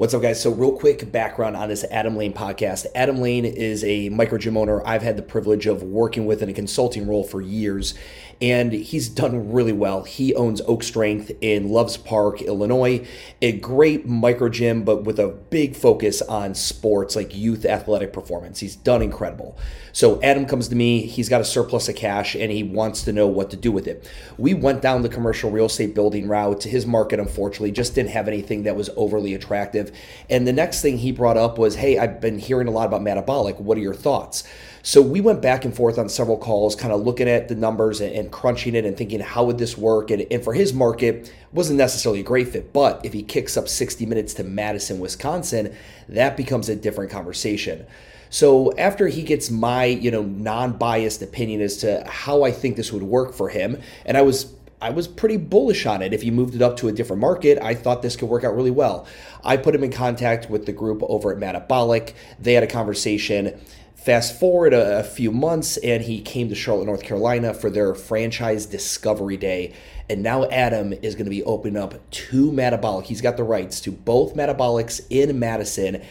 What's up, guys? So, real quick background on this Adam Lane podcast. Adam Lane is a micro gym owner I've had the privilege of working with in a consulting role for years, and he's done really well. He owns Oak Strength in Loves Park, Illinois, a great micro gym, but with a big focus on sports like youth athletic performance. He's done incredible. So, Adam comes to me, he's got a surplus of cash, and he wants to know what to do with it. We went down the commercial real estate building route. To his market, unfortunately, just didn't have anything that was overly attractive. And the next thing he brought up was, Hey, I've been hearing a lot about MADabolic. What are your thoughts? So we went back and forth on several calls, kind of looking at the numbers and, and crunching it and thinking, how would this work? And, and for his market, wasn't necessarily a great fit. But if he kicks up 60 minutes to Madison, Wisconsin, that becomes a different conversation. So after he gets my, you know, non-biased opinion as to how I think this would work for him, and I was I was pretty bullish on it. If you moved it up to a different market, I thought this could work out really well. I put him in contact with the group over at MADabolic. They had a conversation. Fast forward a, a, few months, and he came to Charlotte, North Carolina for their franchise discovery day. And now Adam is going to be opening up two MADabolic. He's got the rights to both MADabolics in Madison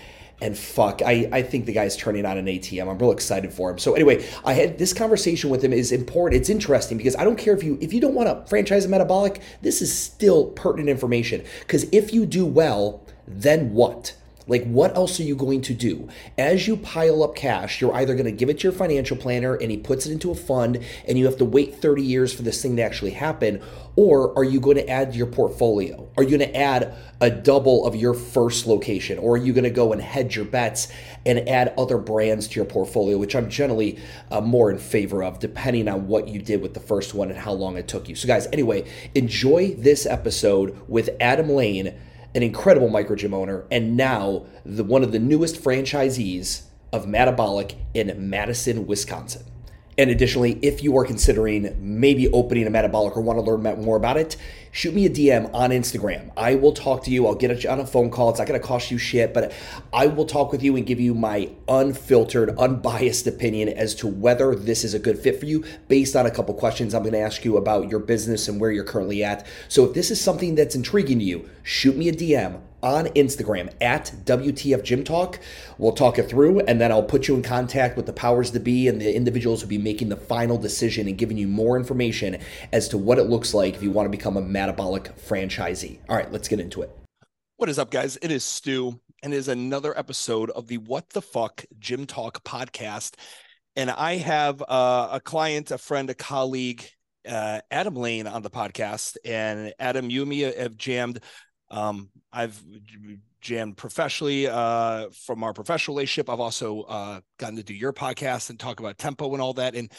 and fuck, I, I think the guy's turning on an ATM. I'm real excited for him. So anyway, I had this conversation with him is important. It's interesting because I don't care if you if you don't want to franchise a MADabolic, this is still pertinent information. Because if you do well, then what? Like, what else are you going to do? As you pile up cash, you're either going to give it to your financial planner and he puts it into a fund and you have to wait 30 years for this thing to actually happen, or are you going to add to your portfolio? Are you going to add a double of your first location? Or are you going to go and hedge your bets and add other brands to your portfolio, which I'm generally uh, more in favor of, depending on what you did with the first one and how long it took you. So, guys, anyway, enjoy this episode with Adam Lane an incredible micro gym owner, and now the, one of the newest franchisees of MADabolic in Madison, Wisconsin. And additionally, if you are considering maybe opening a MADabolic or want to learn more about it, shoot me a DM on Instagram. I will talk to you. I'll get you on a phone call. It's not going to cost you shit, but I will talk with you and give you my unfiltered, unbiased opinion as to whether this is a good fit for you based on a couple questions I'm going to ask you about your business and where you're currently at. So if this is something that's intriguing to you, shoot me a DM on Instagram at WTF Gym Talk. We'll talk it through and then I'll put you in contact with the powers to be and the individuals who'll be making the final decision and giving you more information as to what it looks like if you want to become a MADabolic franchisee. All right, let's get into it. What is up, guys? It is Stu, and it is another episode of the What the Fuck Gym Talk podcast. And I have uh, a client, a friend, a colleague, uh, Adam Lane on the podcast. And Adam, you and me have jammed um, I've jammed professionally uh, from our professional relationship. I've also uh, gotten to do your podcast and talk about tempo and all that. And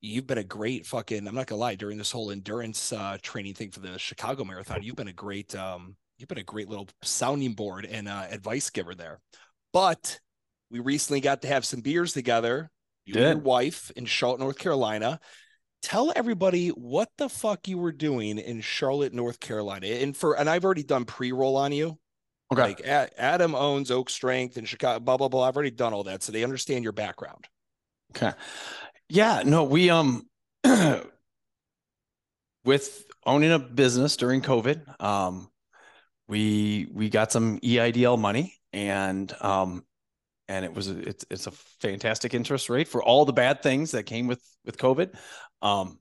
you've been a great fucking, I'm not gonna lie, during this whole endurance uh, training thing for the Chicago Marathon, you've been a great, um, you've been a great little sounding board and uh, advice giver there. But we recently got to have some beers together. You Did. and your wife in Charlotte, North Carolina tell everybody what the fuck you were doing in Charlotte, North Carolina. And for and I've already done pre-roll on you. Okay. Like a- Adam owns Oak Strength and Chicago, blah blah blah. I've already done all that, so they understand your background. Okay. Yeah. No, we um with owning a business during COVID, um, we we got some EIDL money and um and it was it's it's a fantastic interest rate for all the bad things that came with with COVID. Um,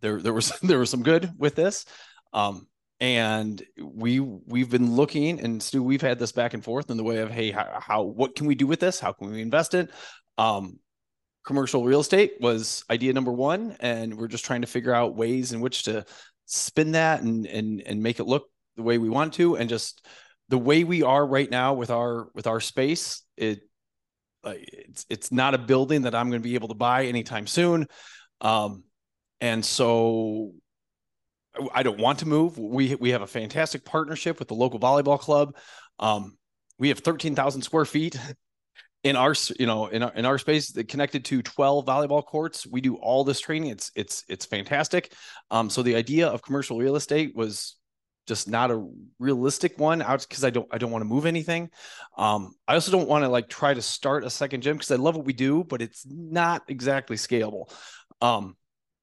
there there was there was some good with this. Um, and we we've been looking and Stu, we've had this back and forth in the way of hey, how, how what can we do with this? How can we invest it? Um, commercial real estate was idea number one, and we're just trying to figure out ways in which to spin that and and and make it look the way we want to, and just the way we are right now with our with our space. It it's it's not a building that I'm going to be able to buy anytime soon. Um, and so I don't want to move. We we have a fantastic partnership with the local volleyball club. Um, we have 13,000 square feet in our you know in our, in our space connected to 12 volleyball courts. We do all this training. It's it's it's fantastic. Um, so the idea of commercial real estate was just not a realistic one out because I don't I don't want to move anything. Um, I also don't want to like try to start a second gym because I love what we do, but it's not exactly scalable. Um,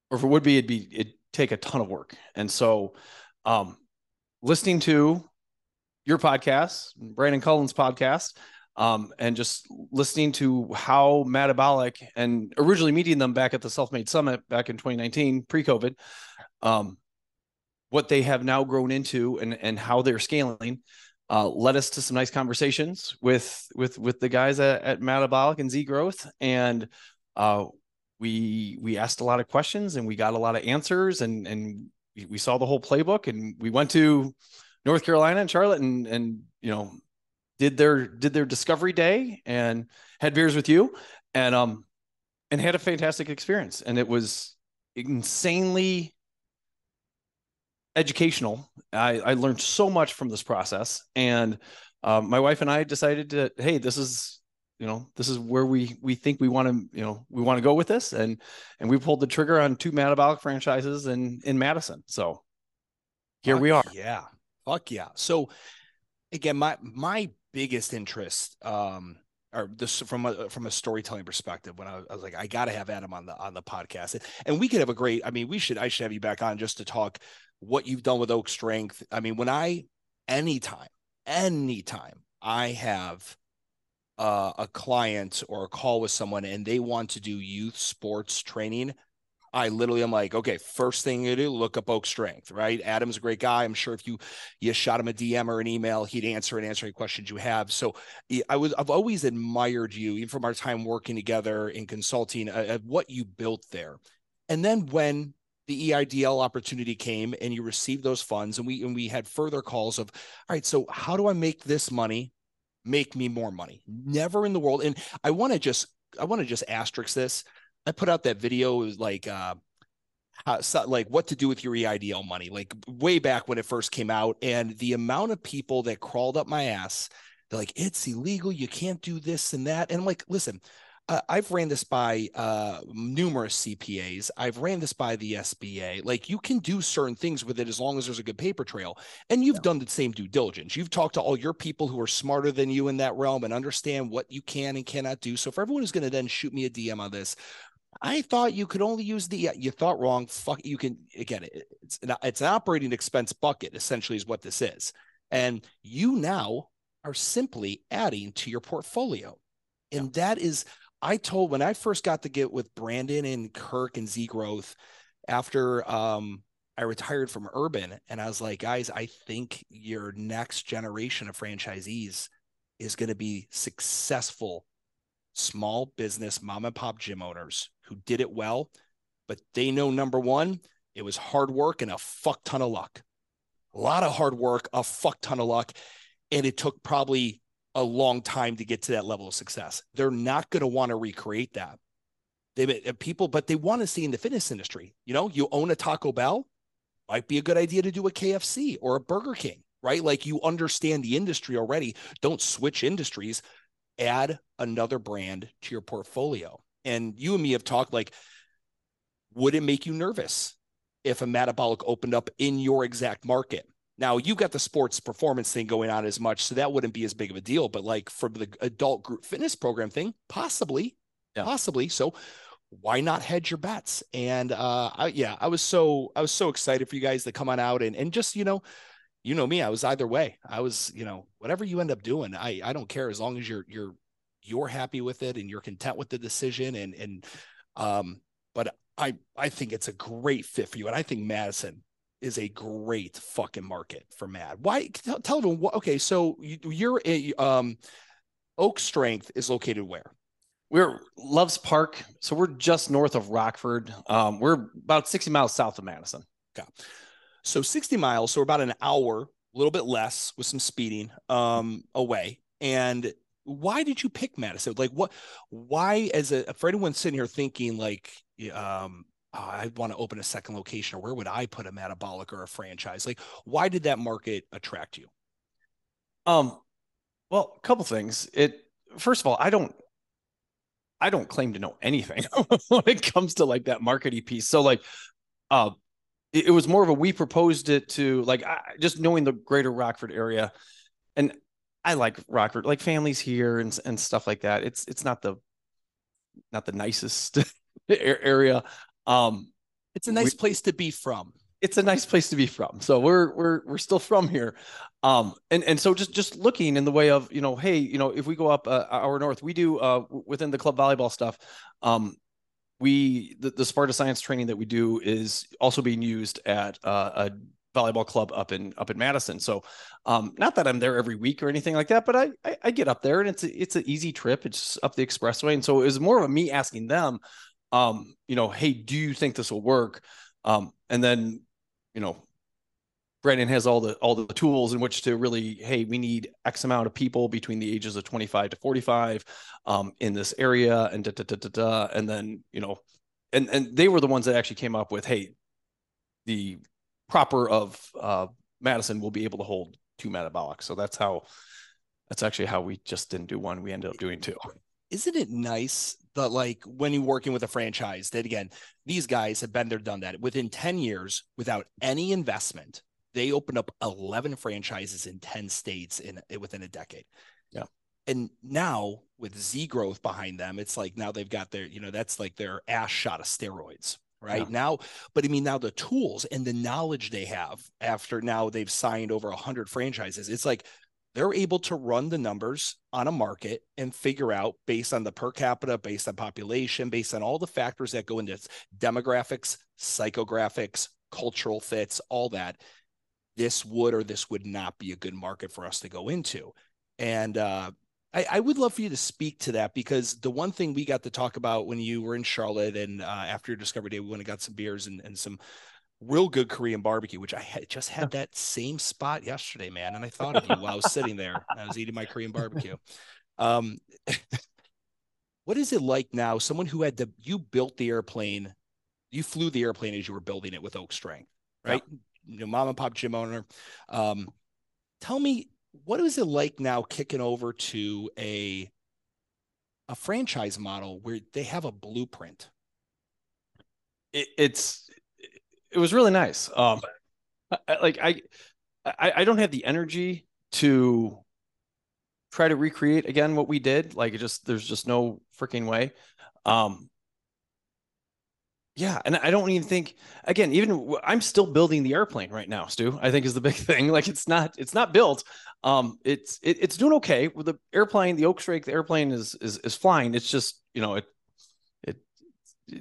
or if it would be, it'd be it'd take a ton of work. And so um listening to your podcast, Brandon Cullen's podcast, um, and just listening to how MADabolic and originally meeting them back at the Self Made Summit back in 2019, pre COVID, um, what they have now grown into and and how they're scaling. Uh, led us to some nice conversations with with with the guys at, at MADabolic and Z Growth, and uh, we we asked a lot of questions and we got a lot of answers, and and we, saw the whole playbook, and we went to North Carolina and Charlotte, and and you know did their did their discovery day and had beers with you, and um and had a fantastic experience, and it was insanely educational. I, I learned so much from this process, and um, my wife and I decided to, hey, this is, you know, this is where we we think we want to, you know, we want to go with this, and and we pulled the trigger on two MADabolic franchises in in Madison. So here Fuck we are. Yeah, fuck yeah. So again, my my biggest interest, um, or this from a from a storytelling perspective, when I was, I was like, I got to have Adam on the on the podcast, and we could have a great. I mean, we should I should have you back on just to talk what you've done with Oak Strength. I mean, when I anytime, anytime I have uh, a client or a call with someone and they want to do youth sports training, I literally am like, okay, first thing you do, look up Oak Strength, right? Adam's a great guy. I'm sure if you you shot him a DM or an email, he'd answer and answer any questions you have. So I was I've always admired you, even from our time working together in consulting, uh, what you built there. And then when the EIDL opportunity came and you received those funds and we and we had further calls of all right so how do I make this money make me more money. Never in the world. And I want to just I want to just asterisk this. I put out that video like uh so, like what to do with your EIDL money like way back when it first came out. And the amount of people that crawled up my ass they're like it's illegal. You can't do this and that. And I'm like listen uh, I've ran this by uh, numerous CPAs. I've ran this by the SBA. Like you can do certain things with it as long as there's a good paper trail. And you've yeah. done the same due diligence. You've talked to all your people who are smarter than you in that realm and understand what you can and cannot do. So for everyone who's going to then shoot me a DM on this, I thought you could only use the. You thought wrong. Fuck. You can again. It's an, it's an operating expense bucket. Essentially, is what this is. And you now are simply adding to your portfolio, and that is I told when I first got to get with Brandon and Kirk and Z Growth after um, I retired from Urban, and I was like, guys, I think your next generation of franchisees is going to be successful small business mom and pop gym owners who did it well, but they know number one, it was hard work and a fuck ton of luck. A lot of hard work, a fuck ton of luck. And it took probably a long time to get to that level of success. They're not going to want to recreate that. They uh, people, but they want to see in the fitness industry. You know, you own a Taco Bell, might be a good idea to do a KFC or a Burger King, right? Like you understand the industry already. Don't switch industries. Add another brand to your portfolio. And you and me have talked like, would it make you nervous if a MADabolic opened up in your exact market? Now you got the sports performance thing going on as much, so that wouldn't be as big of a deal. But like for the adult group fitness program thing, possibly, yeah. possibly. So why not hedge your bets? And uh, I, yeah, I was so I was so excited for you guys to come on out and and just you know, you know me, I was either way. I was you know whatever you end up doing, I I don't care as long as you're you're you're happy with it and you're content with the decision and and um. But I I think it's a great fit for you, and I think Madison is a great fucking market for Mad. Why? Tell, tell everyone. What, okay, so you, are a um, Oak Strength is located where? We're Loves Park, so we're just north of Rockford. Um, we're about sixty miles south of Madison. Okay, so sixty miles, so about an hour, a little bit less with some speeding um, away. And why did you pick Madison? Like, what? Why, as a for anyone sitting here thinking like, um, oh, I want to open a second location or where would I put a MADabolic or a franchise? Like, why did that market attract you? Um, well, a couple things. It first of all, I don't I don't claim to know anything when it comes to like that marketing piece. So like uh it, it was more of a we proposed it to like I, just knowing the greater Rockford area and I like Rockford, like families here and and stuff like that. It's it's not the not the nicest area. Um, it's a nice we, place to be from. it's a nice place to be from. So we're we're we're still from here. Um, and and so just just looking in the way of you know, hey, you know, if we go up uh, our north, we do uh within the club volleyball stuff. Um, we the, the Sparta science training that we do is also being used at uh, a volleyball club up in up in Madison. So, um, not that I'm there every week or anything like that, but I, I, I get up there and it's a, it's an easy trip. It's up the expressway, and so it was more of a me asking them, um, you know, hey, do you think this will work? Um, and then, you know, Brandon has all the all the tools in which to really, hey, we need X amount of people between the ages of 25 to 45 um, in this area, and da, da, da, da, da, and then you know, and and they were the ones that actually came up with, hey, the proper of uh, Madison will be able to hold two MADabolic. So that's how that's actually how we just didn't do one. We ended up doing two. Isn't it nice that like when you're working with a franchise that again, these guys have been there, done that within 10 years without any investment they opened up 11 franchises in 10 states in within a decade. Yeah. And now with Z growth behind them, it's like now they've got their, you know, that's like their ass shot of steroids, right? Yeah. Now, but I mean, now the tools and the knowledge they have after now they've signed over 100 franchises, it's like they're able to run the numbers on a market and figure out based on the per capita, based on population, based on all the factors that go into demographics, psychographics, cultural fits, all that this would or this would not be a good market for us to go into. And uh, I, I, would love for you to speak to that because the one thing we got to talk about when you were in Charlotte and uh, after your Discovery Day, we went and got some beers and, and some real good Korean barbecue, which I had, just had that same spot yesterday, man. And I thought of you while I was sitting there. I was eating my Korean barbecue. Um, what is it like now? Someone who had to, you built the airplane, you flew the airplane as you were building it with Oak Strength, right? Yeah you know, mom and pop gym owner. Um, tell me, what is it like now kicking over to a a franchise model where they have a blueprint? It, it's it was really nice. Um, I, like I, I I don't have the energy to try to recreate again what we did. Like it just there's just no freaking way. Um, yeah, and I don't even think again, even I'm still building the airplane right now, Stu. I think is the big thing. Like it's not it's not built. Um it's it, it's doing okay with the airplane, the Oak Strike, the airplane is is is flying. It's just, you know, it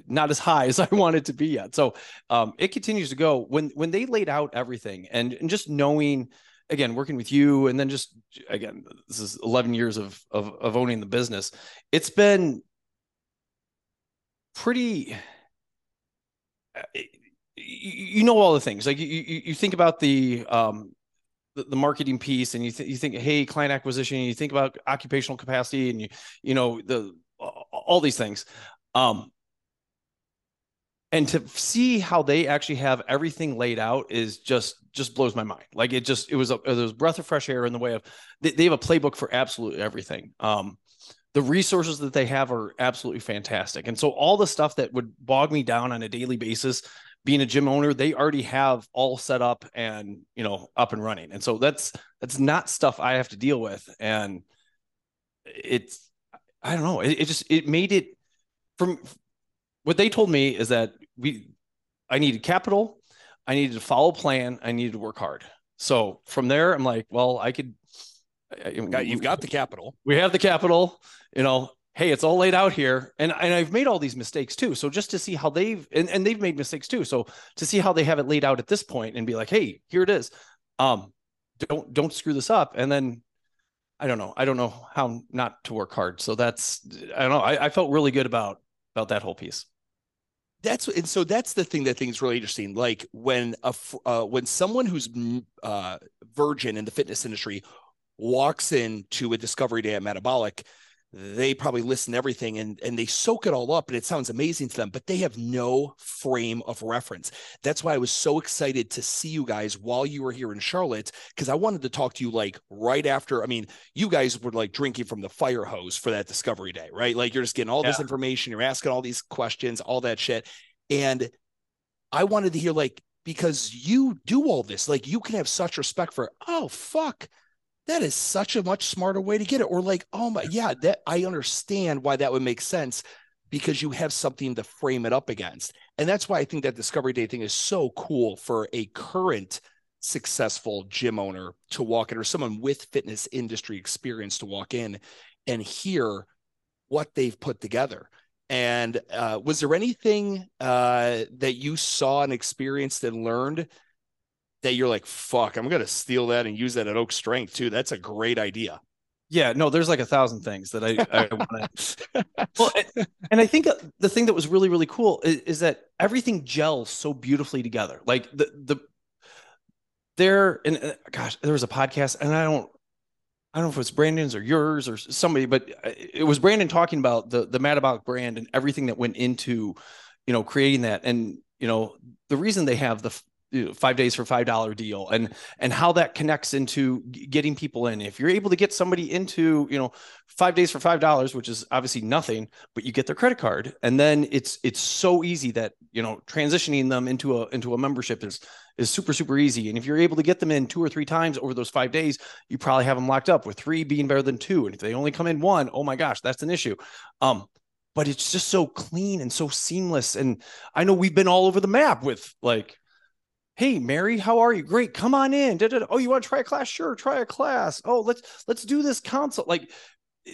not as high as I want it to be yet. So um it continues to go. When when they laid out everything and, and just knowing again working with you and then just again this is 11 years of of, of owning the business it's been pretty you know all the things like you you think about the um the, the marketing piece and you th- you think hey client acquisition you think about occupational capacity and you you know the all these things um and to see how they actually have everything laid out is just just blows my mind like it just it was a it was breath of fresh air in the way of they, they have a playbook for absolutely everything um the resources that they have are absolutely fantastic. And so all the stuff that would bog me down on a daily basis, being a gym owner, they already have all set up and, you know, up and running. And so that's that's not stuff I have to deal with. And it's I don't know, it, it just it made it from what they told me is that we I needed capital, I needed to follow plan, I needed to work hard. So from there, I'm like, well, I could you've got the capital. We have the capital. You know, hey, it's all laid out here, and and I've made all these mistakes too. So just to see how they've and, and they've made mistakes too. So to see how they have it laid out at this point and be like, hey, here it is. Um, don't don't screw this up. And then I don't know. I don't know how not to work hard. So that's I don't know. I, I felt really good about about that whole piece that's and so that's the thing that is really interesting. Like when a uh, when someone who's uh, virgin in the fitness industry walks into a discovery day at MADabolic they probably listen to everything and and they soak it all up and it sounds amazing to them but they have no frame of reference. That's why i was so excited to see you guys while you were here in charlotte because i wanted to talk to you like right after i mean you guys were like drinking from the fire hose for that discovery day right? Like you're just getting all yeah. this information you're asking all these questions all that shit. And i wanted to hear like because you do all this like you can have such respect for oh fuck that is such a much smarter way to get it. Or like, oh my, yeah, that I understand why that would make sense because you have something to frame it up against. And that's why I think that Discovery Day thing is so cool for a current successful gym owner to walk in or someone with fitness industry experience to walk in and hear what they've put together. And uh, was there anything uh, that you saw and experienced and learned that you're like, fuck, I'm going to steal that and use that at Oak Strength too? That's a great idea. Yeah, no, there's like a thousand things that I, I want to. well, and, and, I think the thing that was really, really cool is, is, that everything gels so beautifully together. Like the the there and uh, gosh, there was a podcast, and I don't I don't know if it was Brandon's or yours or somebody, but uh, it was Brandon talking about the the MADabolic brand and everything that went into, you know, creating that. And you know, the reason they have the you know, five days for five dollar deal and and how that connects into getting people in. If you're able to get somebody into you know five days for five dollars, which is obviously nothing, but you get their credit card, and then it's it's so easy that you know transitioning them into a into a membership is is super, super easy. And if you're able to get them in two or three times over those five days, you probably have them locked up with three being better than two. And if they only come in one, oh my gosh, that's an issue. Um, but it's just so clean and so seamless. And I know we've been all over the map with like, hey Mary, how are you? Great, come on in. Da-da-da. Oh, you want to try a class? Sure, try a class. Oh, let's let's do this consult. Like eh,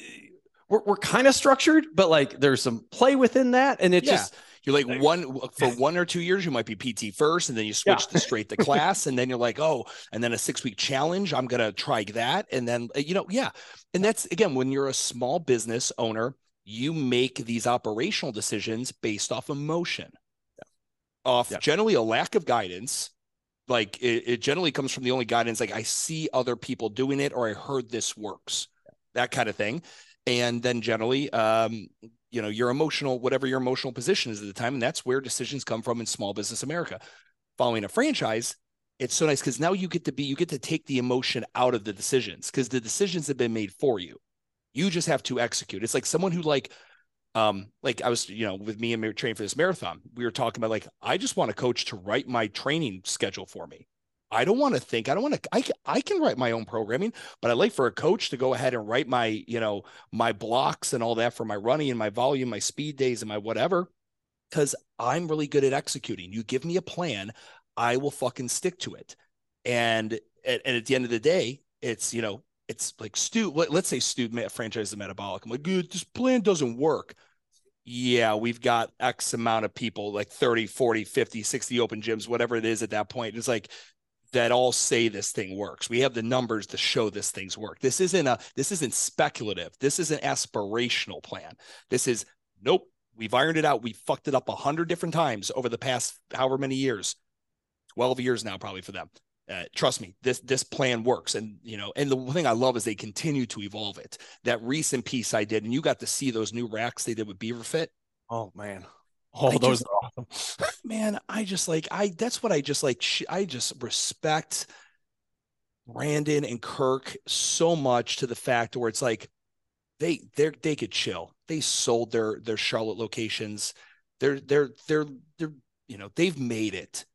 we're, we're kind of structured, but like there's some play within that. And it's yeah. just you're like one for one or two years, you might be PT first, and then you switch yeah. to straight to class, and then you're like, oh, and then a six week challenge. I'm gonna try that, and then uh, you know, yeah, and that's again when you're a small business owner, you make these operational decisions based off emotion, off yeah. generally a lack of guidance. Like it, it generally comes from the only guidance, like I see other people doing it, or I heard this works, that kind of thing. And then generally um, you know your emotional whatever your emotional position is at the time and that's where decisions come from in small business america. Following a franchise it's so nice because now you get to be you get to take the emotion out of the decisions because the decisions have been made for you. You just have to execute. It's like someone who like um like i was you know with me and training for this marathon we were talking about like i just want a coach to write my training schedule for me I don't want to think. I don't want to. I I can write my own programming, but I like for a coach to go ahead and write my you know my blocks and all that for my running and my volume, my speed days and my whatever, because I'm really good at executing. You give me a plan, I will fucking stick to it. And and at the end of the day, it's you know it's like Stu. Let, us say Stu franchise the MADabolic. I'm like, dude, this plan doesn't work yeah, we've got X amount of people, like 30, 40, 50, 60 open gyms, whatever it is at that point. It's like, that all say this thing works. We have the numbers to show this thing's work. This isn't a this isn't speculative. This is an aspirational plan. This is nope. We've ironed it out. We fucked it up a hundred different times over the past however many years, twelve years now probably for them. Uh, trust me, this this plan works, and you know, and the thing I love is they continue to evolve it. That recent piece I did, and you got to see those new racks they did with Beaver Fit. Oh man, all I those just, are awesome. man, I just like I that's what I just like I just respect Brandon and Kirk so much to the fact where it's like they they they could chill. They sold their their Charlotte locations. They're they're they're they're you know, they've made it.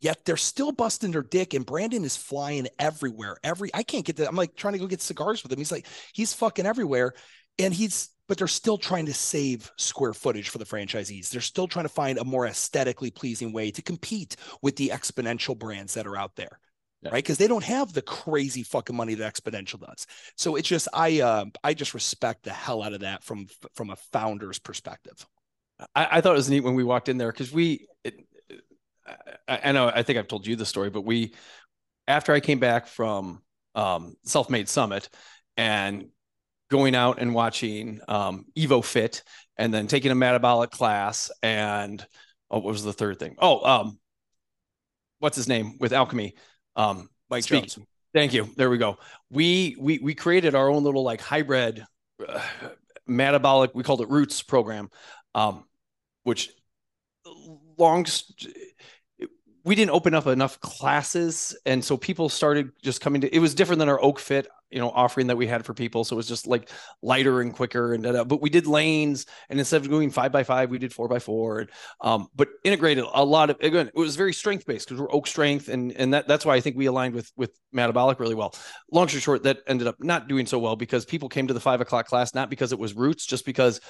Yet they're still busting their dick and Brandon is flying everywhere. Every I can't get that. I'm like trying to go get cigars with him. He's like he's fucking everywhere and he's but they're still trying to save square footage for the franchisees. They're still trying to find a more aesthetically pleasing way to compete with the exponential brands that are out there. Yeah. Right. Because they don't have the crazy fucking money that exponential does. So it's just I uh, I just respect the hell out of that from from a founder's perspective. I, I thought it was neat when we walked in there because we I, I know I think I've told you the story, but we after I came back from um, Self Made Summit and going out and watching um, Evo Fit and then taking a MADabolic class and oh, what was the third thing? Oh, um, what's his name with Alchemy? Um, Mike speaking. Jones. Thank you. There we go. We we we created our own little like hybrid uh, MADabolic. We called it Roots program, um, which long we didn't open up enough classes and so people started just coming to it was different than our oak fit you know offering that we had for people. So it was just like lighter and quicker and da-da. but we did lanes and instead of going five by five we did four by four. Um, but integrated a lot of again it was very strength based because we're oak strength and and that, that's why i think we aligned with with MADabolic really well. Long story short that ended up not doing so well because people came to the five o'clock class not because it was roots just because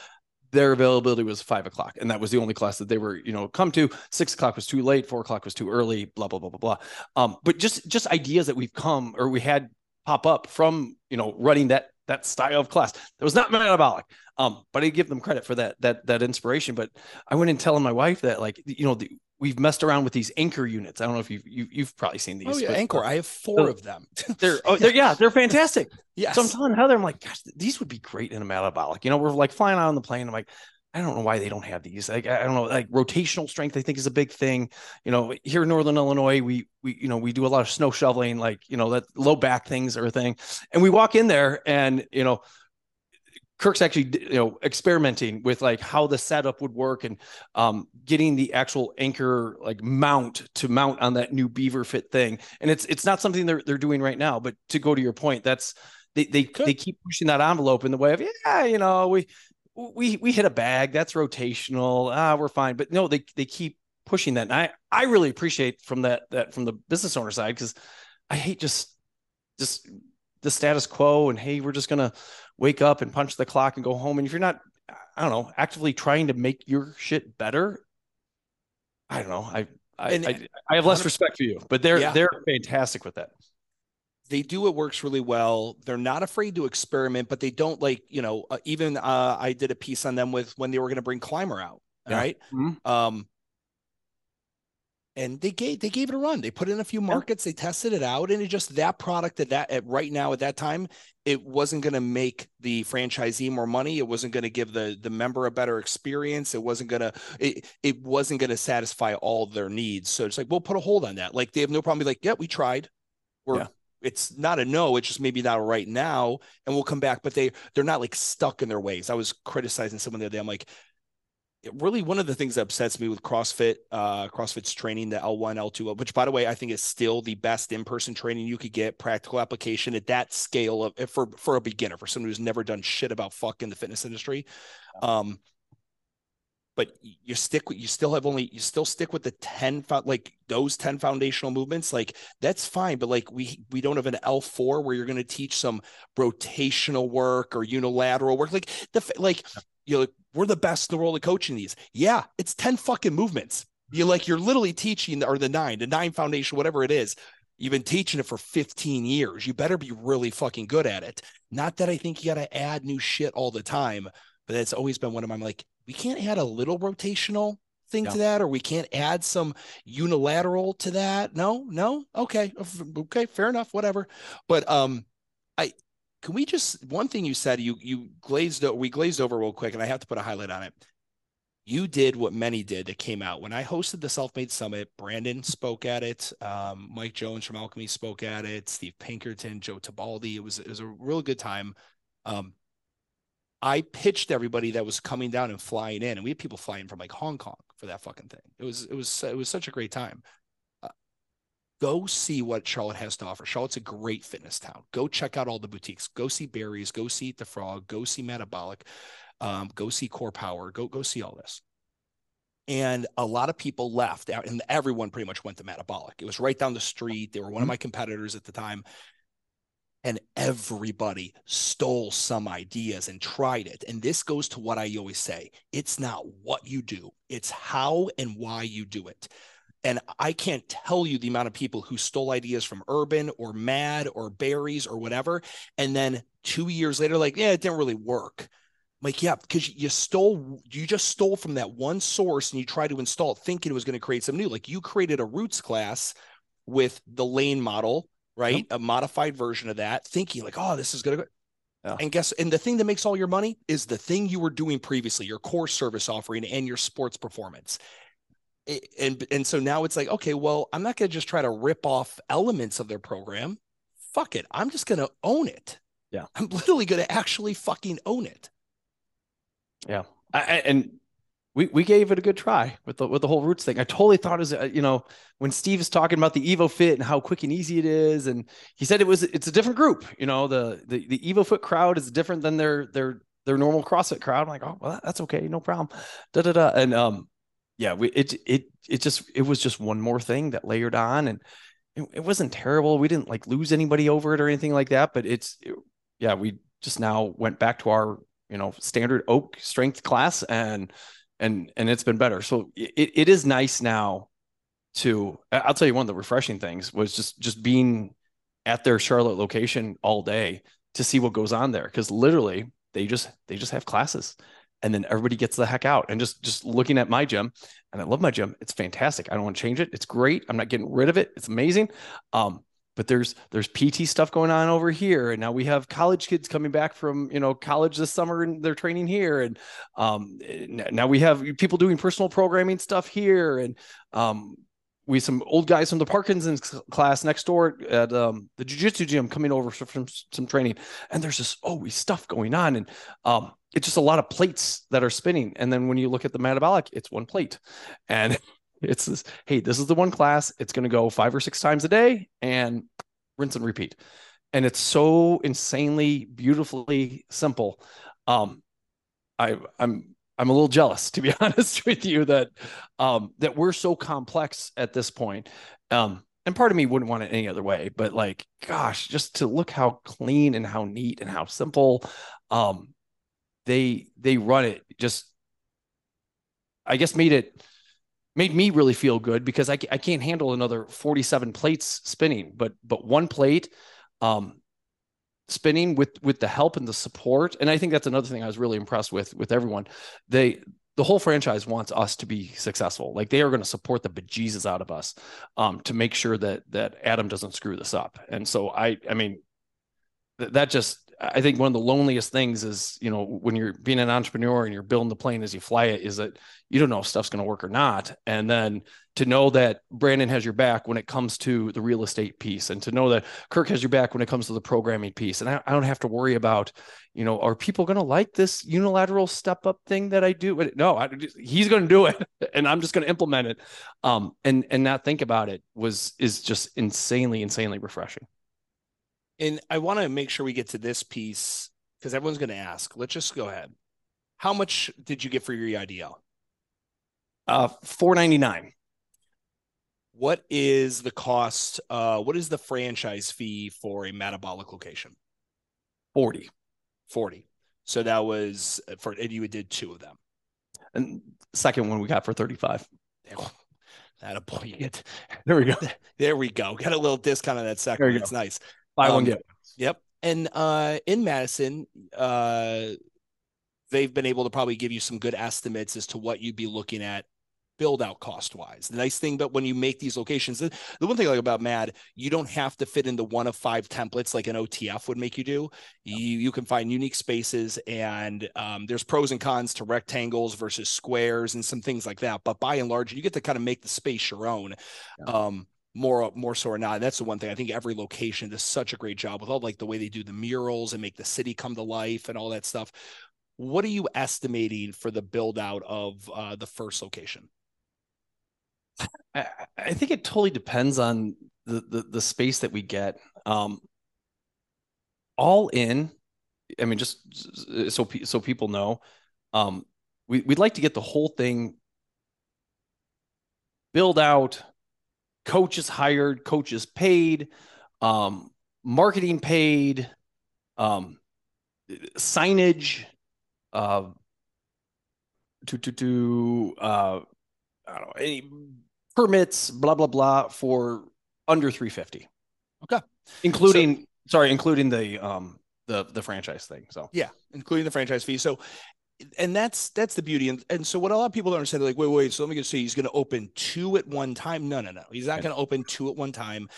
their availability was five o'clock, and that was the only class that they were, you know, come to. Six o'clock was too late. Four o'clock was too early. Blah blah blah blah blah. Um, but just just ideas that we've come or we had pop up from you know running that that style of class. That was not MADabolic. Um, but I give them credit for that that that inspiration. But I went and telling my wife that like you know the, we've messed around with these anchor units. I don't know if you've you, have you have probably seen these. Oh yeah, anchor. I have four of them. they're oh they're yeah they're fantastic. yeah. So I'm telling Heather, I'm like, gosh, these would be great in a MADabolic. You know, we're like flying out on the plane. I'm like, I don't know why they don't have these. Like I don't know, like rotational strength. I think is a big thing. You know, here in Northern Illinois, we we you know we do a lot of snow shoveling. Like you know that low back things are a thing, and we walk in there and you know Kirk's actually you know experimenting with like how the setup would work and um, getting the actual anchor like mount to mount on that new beaver fit thing. And it's it's not something they're they're doing right now. But to go to your point, that's they they they keep pushing that envelope in the way of yeah you know we we we hit a bag that's rotational ah we're fine. But no they they keep pushing that. And I I really appreciate from that that from the business owner side because I hate just just the status quo and hey we're just gonna wake up and punch the clock and go home and if you're not i don't know actively trying to make your shit better i don't know i i, and, I, I, have less respect for you but they're yeah. they're fantastic with that they do what works really well they're not afraid to experiment but they don't like you know uh, even uh, i did a piece on them with when they were going to bring climber out yeah. right mm-hmm. um and they gave they gave it a run. They put in a few markets, they tested it out, and it just that product at that at right now at that time, it wasn't going to make the franchisee more money. It wasn't going to give the the member a better experience. It wasn't going to it, it wasn't going to satisfy all their needs. So it's like we'll put a hold on that. Like they have no problem. Be like, yeah, we tried. We're yeah. it's not a no. It's just maybe not right now, and we'll come back. But they they're not like stuck in their ways. I was criticizing someone the other day. I'm like, really one of the things that upsets me with CrossFit, uh, CrossFit's training, the L1, L2, which by the way, I think is still the best in-person training you could get, practical application at that scale of for for a beginner, for someone who's never done shit about fucking the fitness industry. Um, but you stick with you still have only you still stick with the 10 like those 10 foundational movements like that's fine but like we we don't have an l4 where you're going to teach some rotational work or unilateral work like the like you know we're the best in the world at coaching these. Yeah, it's 10 fucking movements. You're like you're literally teaching or the nine, the nine foundation, whatever it is. You've been teaching it for 15 years. You better be really fucking good at it. Not that I think you got to add new shit all the time, but that's always been one of my like, we can't add a little rotational thing to that, or we can't add some unilateral to that. No, no. Okay. Okay. Fair enough. Whatever. But, um, I, can we just one thing you said you you glazed we glazed over real quick and i have to put a highlight on it. You did what many did that came out. When i hosted the self-made summit brandon spoke at it um, mike jones from alchemy spoke at it steve pinkerton joe tabaldi it was it was a real good time. Um, i pitched everybody that was coming down and flying in and we had people flying from like hong kong for that fucking thing. It was it was it was such a great time go see what Charlotte has to offer. Charlotte's a great fitness town. Go check out all the boutiques. Go see Barry's. Go see Eat the Frog. Go see MADabolic. Um, go see Core Power. Go go see all this. And a lot of people left, and everyone pretty much went to MADabolic. It was right down the street. They were one of mm-hmm. my competitors at the time. And everybody stole some ideas and tried it. And this goes to what I always say it's not what you do, it's how and why you do it. And I can't tell you the amount of people who stole ideas from Urban or Mad or Barry's or whatever. And then two years later, like, yeah, it didn't really work. I'm like, yeah, because you stole, you just stole from that one source and you tried to install it thinking it was going to create something new. Like you created a roots class with the lane model, right? Yep. A modified version of that, thinking like, oh, this is going to go. Yeah. And guess, and the thing that makes all your money is the thing you were doing previously, your core service offering and your sports performance and and so now it's like okay well i'm not going to just try to rip off elements of their program fuck it i'm just going to own it yeah i'm literally going to actually fucking own it yeah I, and we, we gave it a good try with the with the whole roots thing. I totally thought it was uh, you know when Steve is talking about the Evo Fit and how quick and easy it is, and he said it was it's a different group. You know the the the Evo Fit crowd is different than their their their normal CrossFit crowd. I'm like, oh well, that's okay, no problem. Da da da. And um, yeah, we, it it it just it was just one more thing that layered on, and it, it wasn't terrible. We didn't like lose anybody over it or anything like that, but it's it, yeah, we just now went back to our you know standard oak strength class and and and it's been better so it, it is nice now to i'll tell you one of the refreshing things was just just being at their charlotte location all day to see what goes on there because literally they just they just have classes and then everybody gets the heck out. And just just looking at my gym and i love my gym it's fantastic. I don't want to change it. It's great. I'm not getting rid of it. It's amazing. Um but there's there's pt stuff going on over here. And now we have college kids coming back from you know college this summer and they're training here. And um now we have people doing personal programming stuff here. And um we some old guys from the Parkinson's class next door at um, the jiu-jitsu gym coming over from some training. And there's just always stuff going on. And um, it's just a lot of plates that are spinning. And then when you look at the MADabolic it's one plate. And it's this hey this is the one class. It's going to go five or six times a day and rinse and repeat. And it's so insanely beautifully simple. Um, I, I'm I'm a little jealous, to be honest with you, that um, that we're so complex at this point. Um, and part of me wouldn't want it any other way, but like, gosh, just to look how clean and how neat and how simple um, they they run it, just I guess made it made me really feel good because I, I can't handle another 47 plates spinning, but but one plate um, spinning with with the help and the support. And i think that's another thing i was really impressed with with everyone. They the whole franchise wants us to be successful. Like they are going to support the bejesus out of us um, to make sure that that adam doesn't screw this up. And so i i mean th- that just I think one of the loneliest things is, you know, when you're being an entrepreneur and you're building the plane as you fly it, is that you don't know if stuff's going to work or not. And then to know that Brandon has your back when it comes to the real estate piece, and to know that Kirk has your back when it comes to the programming piece. And I, I don't have to worry about, you know, are people going to like this unilateral step up thing that I do? No, I, he's going to do it, and I'm just going to implement it. Um, and and not think about it was is just insanely, insanely refreshing. And I want to make sure we get to this piece because everyone's going to ask. Let's just go ahead. How much did you get for your EIDL? Uh, four ninety nine. What is the cost? Uh, what is the franchise fee for a MADabolic location? Forty. Forty. So that was for and you did two of them. And second one we got for thirty five. That a boy. Get, there we go. There we go. Got a little discount on that second. It's nice. Buy um, one get. Yep. And uh, in Madison, uh, they've been able to probably give you some good estimates as to what you'd be looking at build out cost wise. The nice thing, but when you make these locations, the, the one thing I like about Mad, you don't have to fit into one of five templates like an OTF would make you do. You you can find unique spaces, and um, there's pros and cons to rectangles versus squares and some things like that. But by and large, you get to kind of make the space your own. Yeah. Um, more more so or not. That's the one thing I think every location does such a great job with all like the way they do the murals and make the city come to life and all that stuff. What are you estimating for the build out of uh, the first location? I, I, think it totally depends on the, the, the space that we get. Um, all in, I mean, just so so people know, um, we we'd like to get the whole thing build out coaches hired, coaches paid, um, marketing paid, um, signage, uh, to to to uh, I don't know any permits, blah blah blah for under three fifty. Okay, including so, sorry, including the um the the franchise thing. So yeah, including the franchise fee. So and that's that's the beauty. And, and so what a lot of people don't understand, they're like, wait, wait, so let me just say he's going to open two at one time. No, no, no. He's not going to open two at one time.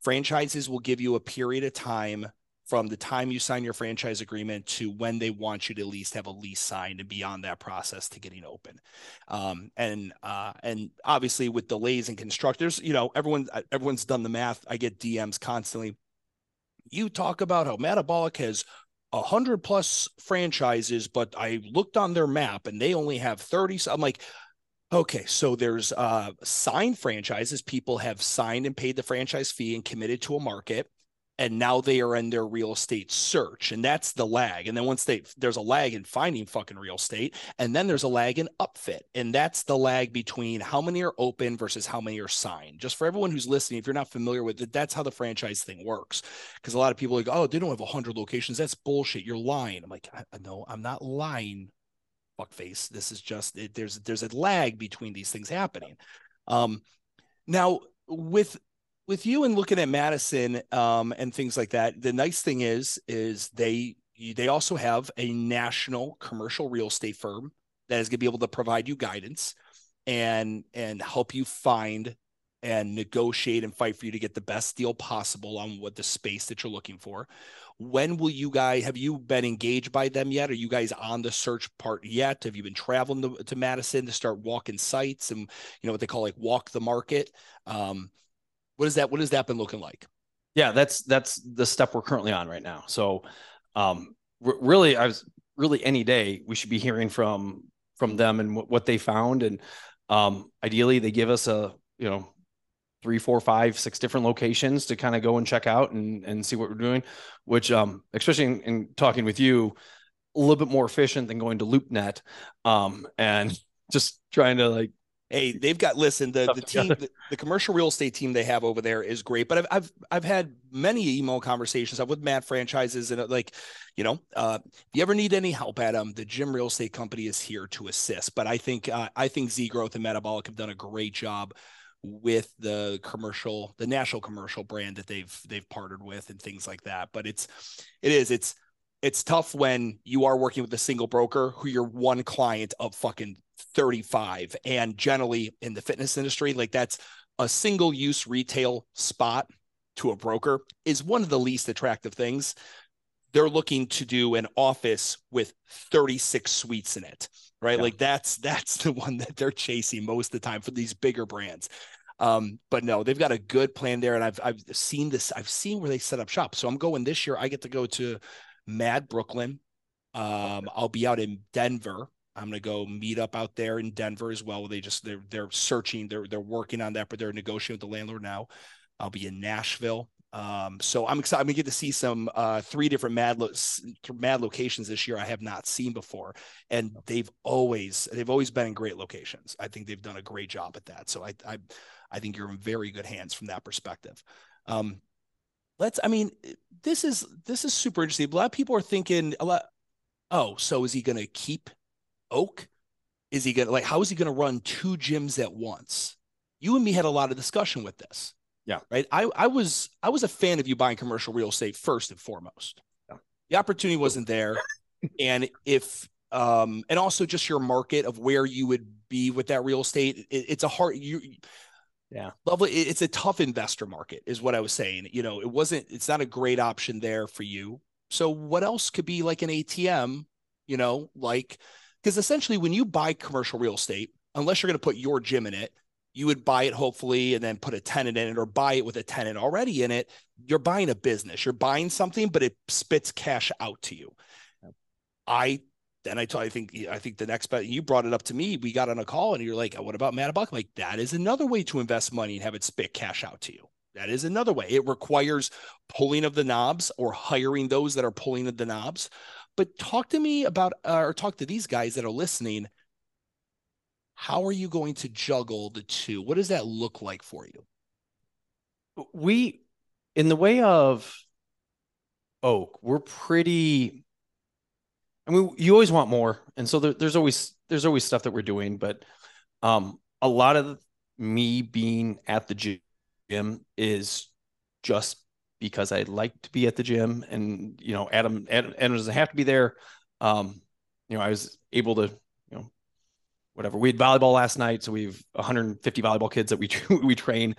Franchises will give you a period of time from the time you sign your franchise agreement to when they want you to at least have a lease signed and beyond that process to getting open. Um, and uh, and obviously with delays and constructors, you know, everyone everyone's done the math. I get DMs constantly. You talk about how MADabolic has a hundred plus franchises, but I looked on their map and they only have 30. So I'm like, okay, so there's uh signed franchises. People have signed and paid the franchise fee and committed to a market. And now they are in their real estate search and that's the lag. And then once they there's a lag in finding fucking real estate and then there's a lag in upfit and that's the lag between how many are open versus how many are signed. Just for everyone who's listening if you're not familiar with it that's how the franchise thing works. Because a lot of people are like oh they don't have 100 locations. That's bullshit. You're lying. I'm like no i'm not lying fuckface. This is just it, there's there's a lag between these things happening. Um now with with you and looking at Madison um, and things like that, the nice thing is is they they also have a national commercial real estate firm that is going to be able to provide you guidance and and help you find and negotiate and fight for you to get the best deal possible on what the space that you're looking for. When will you guys have you been engaged by them yet? Are you guys on the search part yet? Have you been traveling to, to Madison to start walking sites and you know what they call like walk the market? Um, what is that? What has that been looking like? Yeah, that's that's the step we're currently on right now. So, um, really, I was really any day we should be hearing from from them and what they found, and um, ideally they give us a you know three, four, five, six different locations to kind of go and check out and and see what we're doing. Which, um, especially in, in talking with you, a little bit more efficient than going to LoopNet, um, and just trying to like Hey, they've got listen the the team the, the, commercial real estate team they have over there is great. But I've I've I've had many email conversations with Matt franchises and uh, like, you know, uh, if you ever need any help, Adam, the Gym Real Estate Company is here to assist. But I think uh, I think Z Growth and MADabolic have done a great job with the commercial the national commercial brand that they've they've partnered with and things like that. But it's it is it's it's tough when you are working with a single broker who you're one client of fucking 35 and generally in the fitness industry like that's a single use retail spot to a broker is one of the least attractive things. They're looking to do an office with 36 suites in it right? Yeah. like that's that's the one that they're chasing most of the time for these bigger brands. Um, but no they've got a good plan there and i've i've seen this i've seen where they set up shop. So i'm going this year i get to go to mad brooklyn. Um, i'll be out in denver I'm gonna go meet up out there in Denver as well. They just they're they're searching, they're they're working on that, but they're negotiating with the landlord now. I'll be in Nashville. Um, so I'm excited. I'm gonna get to see some uh, three different mad lo- mad locations this year I have not seen before, and they've always they've always been in great locations. I think they've done a great job at that. So I I, I think you're in very good hands from that perspective. Um, let's. I mean, this is this is super interesting. A lot of people are thinking a lot. Oh, so is he going to keep Oak? Is he gonna like how is he gonna run two gyms at once? You and me had a lot of discussion with this. Yeah. Right. I, I was I was a fan of you buying commercial real estate first and foremost. Yeah. The opportunity wasn't there. and if um and also just your market of where you would be with that real estate, it, it's a hard you yeah lovely it's a tough investor market is what i was saying you know it wasn't it's not a great option there for you so what else could be like an atm you know like because essentially, when you buy commercial real estate, unless you're going to put your gym in it, you would buy it hopefully and then put a tenant in it or buy it with a tenant already in it. You're buying a business, you're buying something, but it spits cash out to you. I then I told I think I think the next bet you brought it up to me. We got on a call and you're like, what about? I'm like, that is another way to invest money and have it spit cash out to you. That is another way. It requires pulling of the knobs or hiring those that are pulling of the knobs. But talk to me about, uh, or talk to these guys that are listening. How are you going to juggle the two? What does that look like for you? We, in the way of Oak, we're pretty. I mean, you always want more, and so there, there's always there's always stuff that we're doing, but um, a lot of me being at the gym is just because I like to be at the gym and, you know, Adam, Adam, Adam doesn't have to be there. Um, you know, I was able to, you know, whatever. We had volleyball last night, so we have 150 volleyball kids that we we train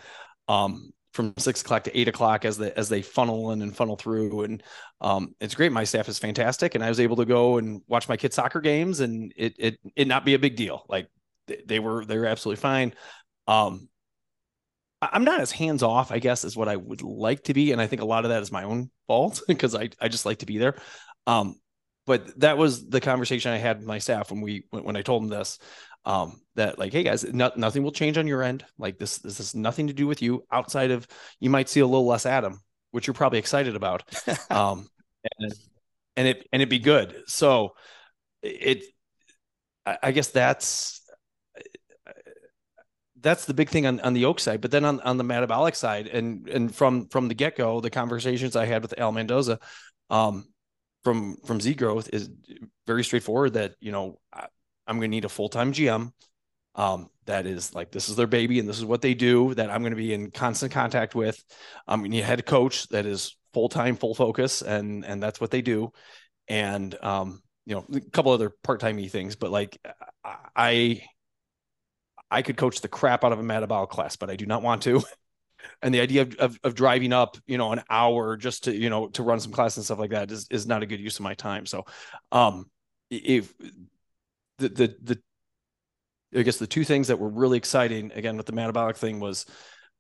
um, from six o'clock to eight o'clock as they as they funnel in and funnel through, and um, it's great. My staff is fantastic, and I was able to go and watch my kids' soccer games, and it it it not be a big deal. Like they, they were they were absolutely fine. Um, I'm not as hands off, I guess, as what I would like to be, and I think a lot of that is my own fault because I I just like to be there. Um, but that was the conversation I had with my staff when we when, when I told them this. Um, that like, hey guys, no, nothing will change on your end. Like this, this has nothing to do with you outside of you might see a little less Adam which you're probably excited about. um, and, and it and it'd be good. So it, I guess that's that's the big thing on, on the oak side. But then on, on the MADabolic side, and and from from the get go, the conversations I had with Al Mendoza, um, from from Z Growth is very straightforward. That you know I, am going to need a full time GM. Um, that is like this is their baby and this is what they do. That I'm going to be in constant contact with. I'm going to need a head coach that is full time, full focus, and and that's what they do. And um, you know, a couple other part timey things, but like I I could coach the crap out of a MADabolic class, but I do not want to. and the idea of, of, of, driving up, you know, an hour just to, you know, to run some class and stuff like that is, is not a good use of my time. So, um, if the, the, the, I guess the two things that were really exciting again with the MADabolic thing was,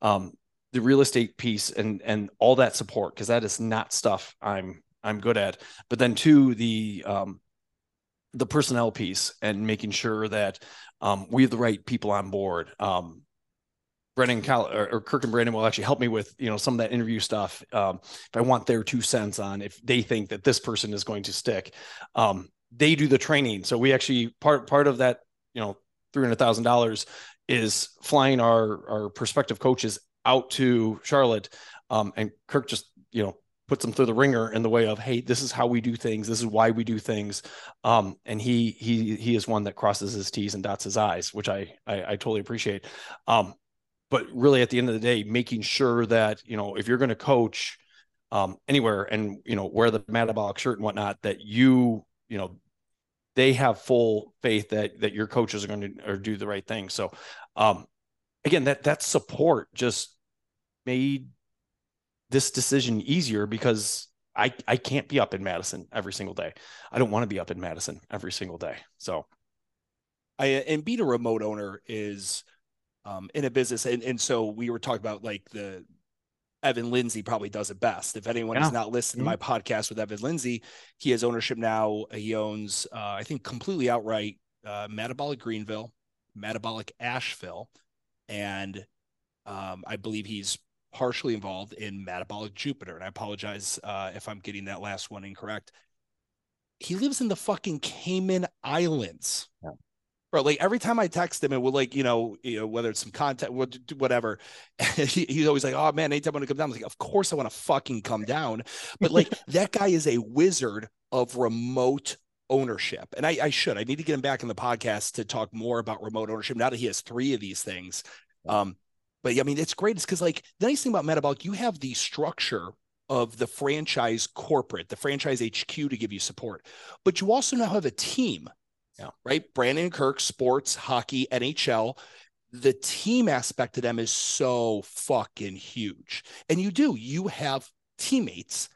um, the real estate piece and, and all that support. Cause that is not stuff I'm, I'm good at, but then two, the, um, the personnel piece and making sure that um, we have the right people on board. Um, Brennan Cal- or, or, Kirk and Brandon will actually help me with you know some of that interview stuff. Um, if I want their two cents on if they think that this person is going to stick, um, they do the training. So we actually part part of that you know three hundred thousand dollars is flying our our prospective coaches out to Charlotte, um, and Kirk just you know puts them through the ringer in the way of hey this is how we do things. This is why we do things. Um, and he he he is one that crosses his t's and dots his i's which i i, I totally appreciate. Um, but really at the end of the day making sure that you know if you're going to coach um, anywhere and you know wear the MADabolic shirt and whatnot that you you know they have full faith that that your coaches are going to or do the right thing. So um again that that support just made this decision easier because I I can't be up in Madison every single day. I don't want to be up in Madison every single day. So I and being a remote owner is um in a business and, and so we were talking about like the Evan Lindsay probably does it best. If anyone yeah. has not listened mm-hmm. to my podcast with Evan Lindsay, he has ownership now. He owns, uh, I think, completely outright uh, MADabolic Greenville, MADabolic Asheville, and um, I believe he's partially involved in MADabolic Jupiter. And I apologize uh, if I'm getting that last one incorrect. He lives in the fucking Cayman Islands. Yeah. Bro, like every time I text him and we'll like, you know, you know, whether it's some content, whatever, he, he's always like, oh man, anytime I want to come down, I'm like, of course I want to fucking come down. But like that guy is a wizard of remote ownership. And I, I should, I need to get him back in the podcast to talk more about remote ownership now that he has three of these things. Um, but I mean, it's great. It's because like the nice thing about MADabolic, you have the structure of the franchise corporate, the franchise HQ to give you support, but you also now have a team. Yeah. Right. Brandon Kirk, sports, hockey, NHL. The team aspect of them is so fucking huge. And you do, you have teammates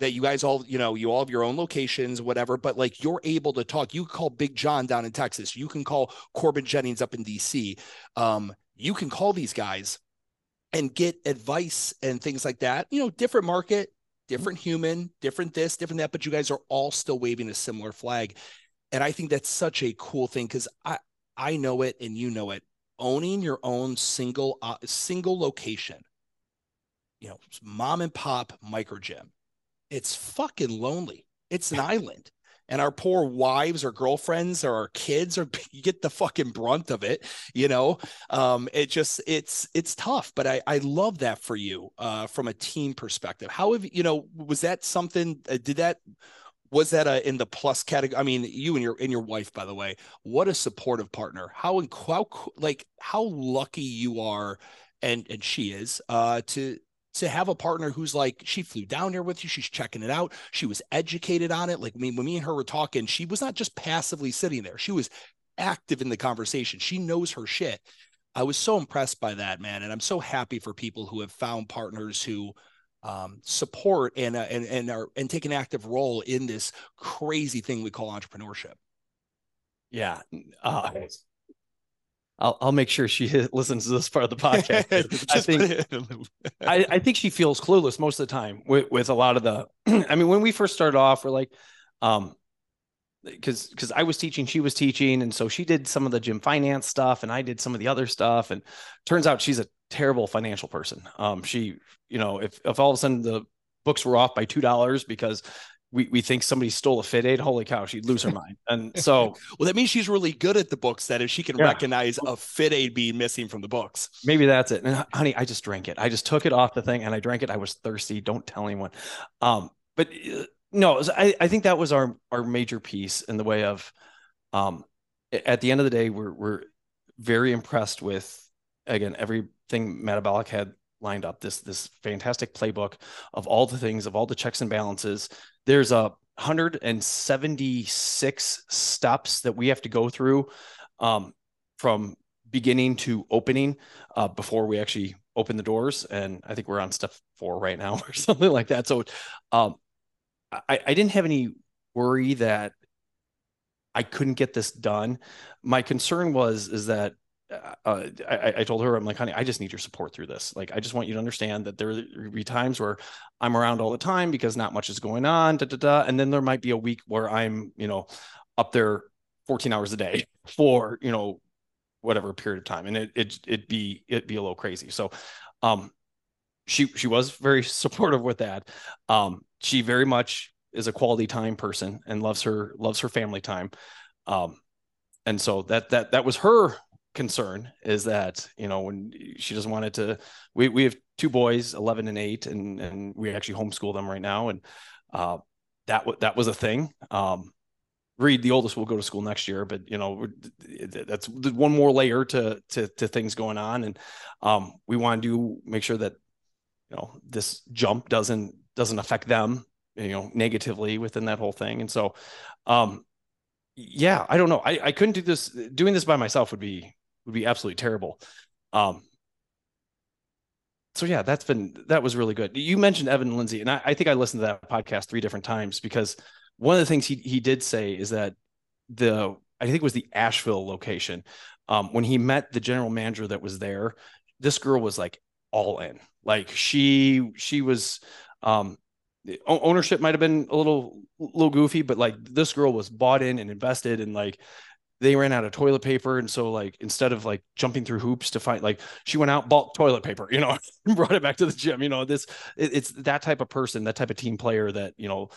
that you guys all, you know, you all have your own locations, whatever, but like you're able to talk. You call Big John down in Texas. You can call Corbin Jennings up in DC. Um, you can call these guys and get advice and things like that. You know, different market, different human, different this, different that, but you guys are all still waving a similar flag. And I think that's such a cool thing because I I know it and you know it. Owning your own single uh, single location, you know, mom and pop micro gym. It's fucking lonely. It's an island and our poor wives or girlfriends or our kids or you get the fucking brunt of it you know um it just it's it's tough but i i love that for you uh from a team perspective how have you know was that something uh, did that was that a, in the plus category? I mean, you and your and your wife, by the way, what a supportive partner. How how like how lucky you are, and and she is, uh, to to have a partner who's like she flew down here with you she's checking it out she was educated on it. Like I mean, when me and her were talking she was not just passively sitting there she was active in the conversation she knows her shit. I was so impressed by that man and i'm so happy for people who have found partners who um, support and uh, and and are and take an active role in this crazy thing we call entrepreneurship. Yeah uh, I'll, I'll make sure she listens to this part of the podcast. I think I, I, think she feels clueless most of the time with, with a lot of the. I mean, when we first started off, we're like, um, because because I was teaching, she was teaching, and so she did some of the gym finance stuff, and I did some of the other stuff. And turns out she's a terrible financial person. Um, she, you know, if if all of a sudden the books were off by two dollars because we, we think somebody stole a FITAID. Holy cow, she'd lose her mind. And so, well, that means she's really good at the books. That if she can yeah. recognize a FITAID being missing from the books, maybe that's it. And honey, I just drank it. I just took it off the thing and I drank it. I was thirsty. Don't tell anyone. Um, but uh, no, I, I think that was our our major piece in the way of, um, at the end of the day, we're we're very impressed with again everything MADabolic had lined up this this fantastic playbook of all the things of all the checks and balances. There's a 176 steps that we have to go through um, from beginning to opening uh, before we actually open the doors. And i think we're on step four right now or something like that. So um, I, I didn't have any worry that i couldn't get this done. My concern was is that uh, I, I, told her, I'm like, honey, I just need your support through this. Like, I just want you to understand that there will be times where I'm around all the time because not much is going on, da, da, da. And then there might be a week where I'm, you know, up there 14 hours a day for, you know, whatever period of time. And it, it, it'd be, it'd be a little crazy. So, um, she, she was very supportive with that. Um, she very much is a quality time person and loves her, loves her family time. Um, and so that, that, that was her concern is that you know when she doesn't want it to we we have two boys 11 and 8 and and we actually homeschool them right now and uh that w- that was a thing um Reed, the oldest, will go to school next year, but you know that's one more layer to to, to things going on, and um, we want to make sure that you know this jump doesn't doesn't affect them, you know, negatively within that whole thing. And so, um, yeah, I don't know. I, I couldn't do this. Doing this by myself would be would be absolutely terrible. Um, so yeah, that's been that was really good. You mentioned Evan Lindsay, and I, I, think I listened to that podcast three different times because one of the things he he did say is that the I think it was the Asheville location um, when he met the general manager that was there. This girl was like all in, like she she was. Um, ownership might have been a little little goofy, but like this girl was bought in and invested, and like they ran out of toilet paper and so like instead of like jumping through hoops to find like she went out bought toilet paper you know and brought it back to the gym you know this it, it's that type of person that type of team player that you know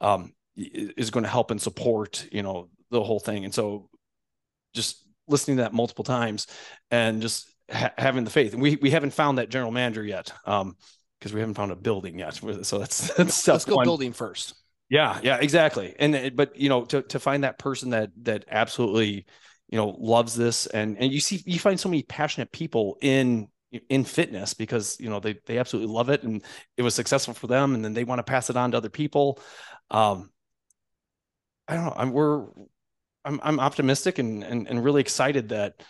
um is going to help and support you know the whole thing. And so just listening to that multiple times and just ha- having the faith. And we we haven't found that general manager yet um because we haven't found a building yet so that's that's let's go one. building first yeah, yeah, exactly. And but you know, to to find that person that that absolutely, you know, loves this and and you see you find so many passionate people in in fitness because you know they they absolutely love it and it was successful for them and then they want to pass it on to other people. Um I don't know. I'm we're I'm I'm optimistic and and, and really excited that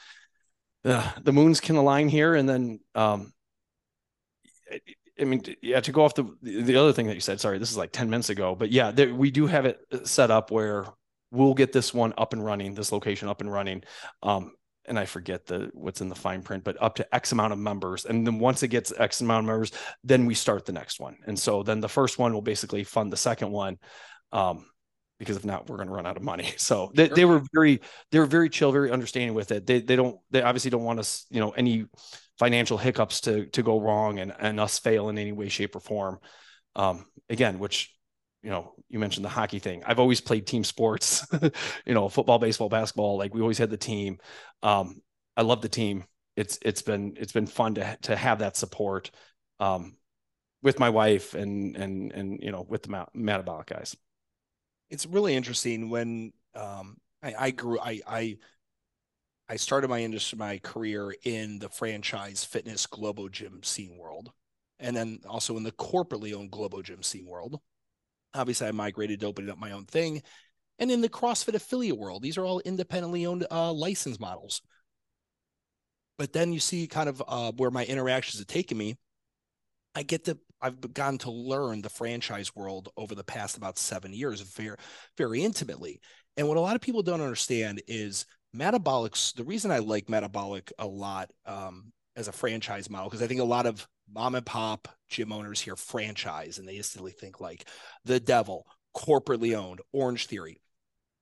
uh, the moons can align here and then um I mean, yeah, to go off the the other thing that you said, sorry, this is like 10 minutes ago, but yeah, there, we do have it uh, set up where we'll get this one up and running, this location up and running. Um, and I forget the what's in the fine print, but up to X amount of members. And then once it gets X amount of members, then we start the next one. And so then the first one will basically fund the second one. Um, because if not, we're going to run out of money. So they, they were very, they were very chill, very understanding with it. They, they don't, they obviously don't want us, you know, any financial hiccups to to go wrong and and us fail in any way, shape, or form. Um, again, which you know, you mentioned the hockey thing. I've always played team sports, you know, football, baseball, basketball. Like we always had the team. Um, I love the team. It's it's been it's been fun to to have that support um, with my wife and and and you know with the MADabolic guys. It's really interesting when um, I, I grew I I I started my industry, my career in the franchise fitness Globo Gym scene world, and then also in the corporately owned Globo Gym scene world. Obviously, I migrated to opening up my own thing, and in the CrossFit affiliate world, these are all independently owned uh, license models. But then you see kind of uh, where my interactions have taken me. I get to I've begun to learn the franchise world over the past about seven years very very intimately. And what a lot of people don't understand is MADabolics the reason i like MADabolic a lot um, as a franchise model because i think a lot of mom and pop gym owners hear franchise and they instantly think like the devil corporately owned Orangetheory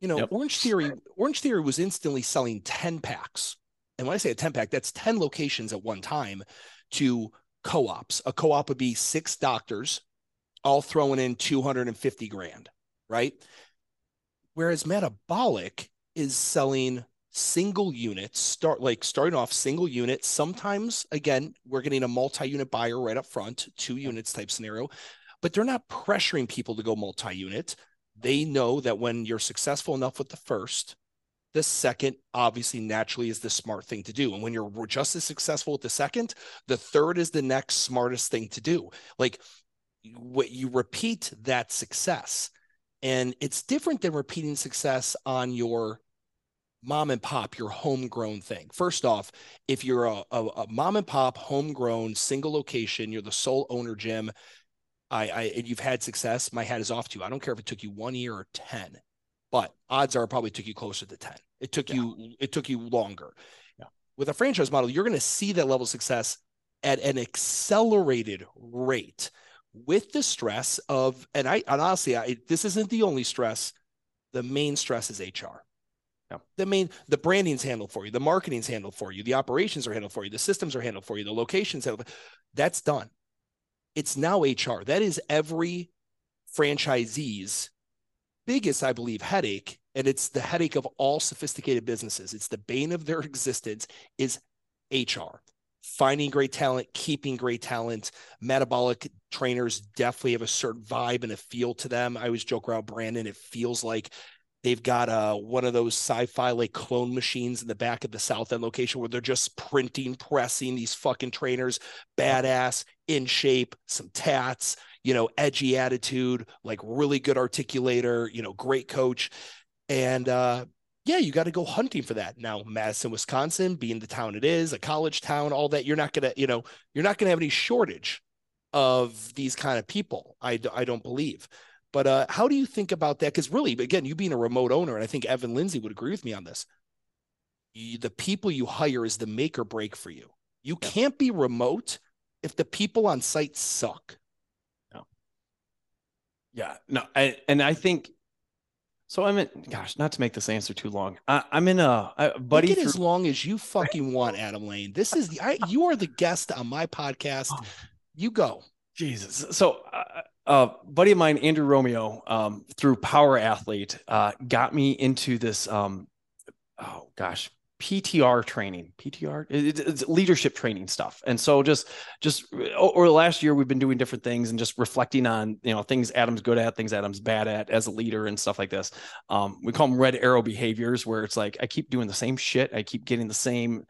you know yep. Orangetheory orange theory was instantly selling 10 packs and when i say a 10 pack that's 10 locations at one time to co-ops a co-op would be six doctors all throwing in 250 grand, right? Whereas MADabolic is selling single units, start like starting off single unit. Sometimes, again, we're getting a multi-unit buyer right up front, two units type scenario, but they're not pressuring people to go multi-unit. They know that when you're successful enough with the first, the second obviously naturally is the smart thing to do. And when you're just as successful with the second, the third is the next smartest thing to do. Like what you repeat that success. And it's different than repeating success on your mom and pop, your homegrown thing. First off, if you're a, a, a mom and pop, homegrown, single location, you're the sole owner, Jim. I, I and you've had success. My hat is off to you. I don't care if it took you one year or ten, but odds are it probably took you closer to ten. It took yeah. you it took you longer. Yeah. With a franchise model, you're going to see that level of success at an accelerated rate with the stress of and I and honestly, I, this isn't the only stress. The main stress is HR. Yeah. The main the branding's handled for you, the marketing's handled for you, the operations are handled for you, the systems are handled for you, the locations handled. That's done. It's now HR. That is every franchisee's biggest, I believe, headache. And it's the headache of all sophisticated businesses. It's the bane of their existence is HR. Finding great talent, keeping great talent. MADabolic trainers definitely have a certain vibe and a feel to them. I always joke around Brandon. It feels like They've got uh, one of those sci-fi like clone machines in the back of the South End location where they're just printing, pressing these fucking trainers, badass, in shape, some tats, you know, edgy attitude, like really good articulator, you know, great coach. And uh, yeah, you got to go hunting for that. Now, Madison, Wisconsin, being the town it is, a college town, all that, you're not gonna, you know, you're not gonna have any shortage of these kind of people. I, I don't believe. But uh, how do you think about that? Because really, again, you being a remote owner, and I think Evan Lindsay would agree with me on this. You, the people you hire is the make or break for you. You yeah. can't be remote if the people on site suck. No. Yeah, no, I, and I think so. I'm in. Gosh, not to make this answer too long. I, am in a, buddy. Make it through, as long as you fucking want, Adam Lane. This is the. I, you are the guest on my podcast. Oh. You go. Jesus. So uh, uh, buddy of mine, Andrew Romeo, um, through Power Athlete, uh, got me into this. Um, oh gosh, PTR training, PTR, it, it's leadership training stuff. And so just, just over the last year, we've been doing different things and just reflecting on, you know, things Adam's good at, things Adam's bad at as a leader and stuff like this. Um, we call them red arrow behaviors, where it's like I keep doing the same shit, I keep getting the same,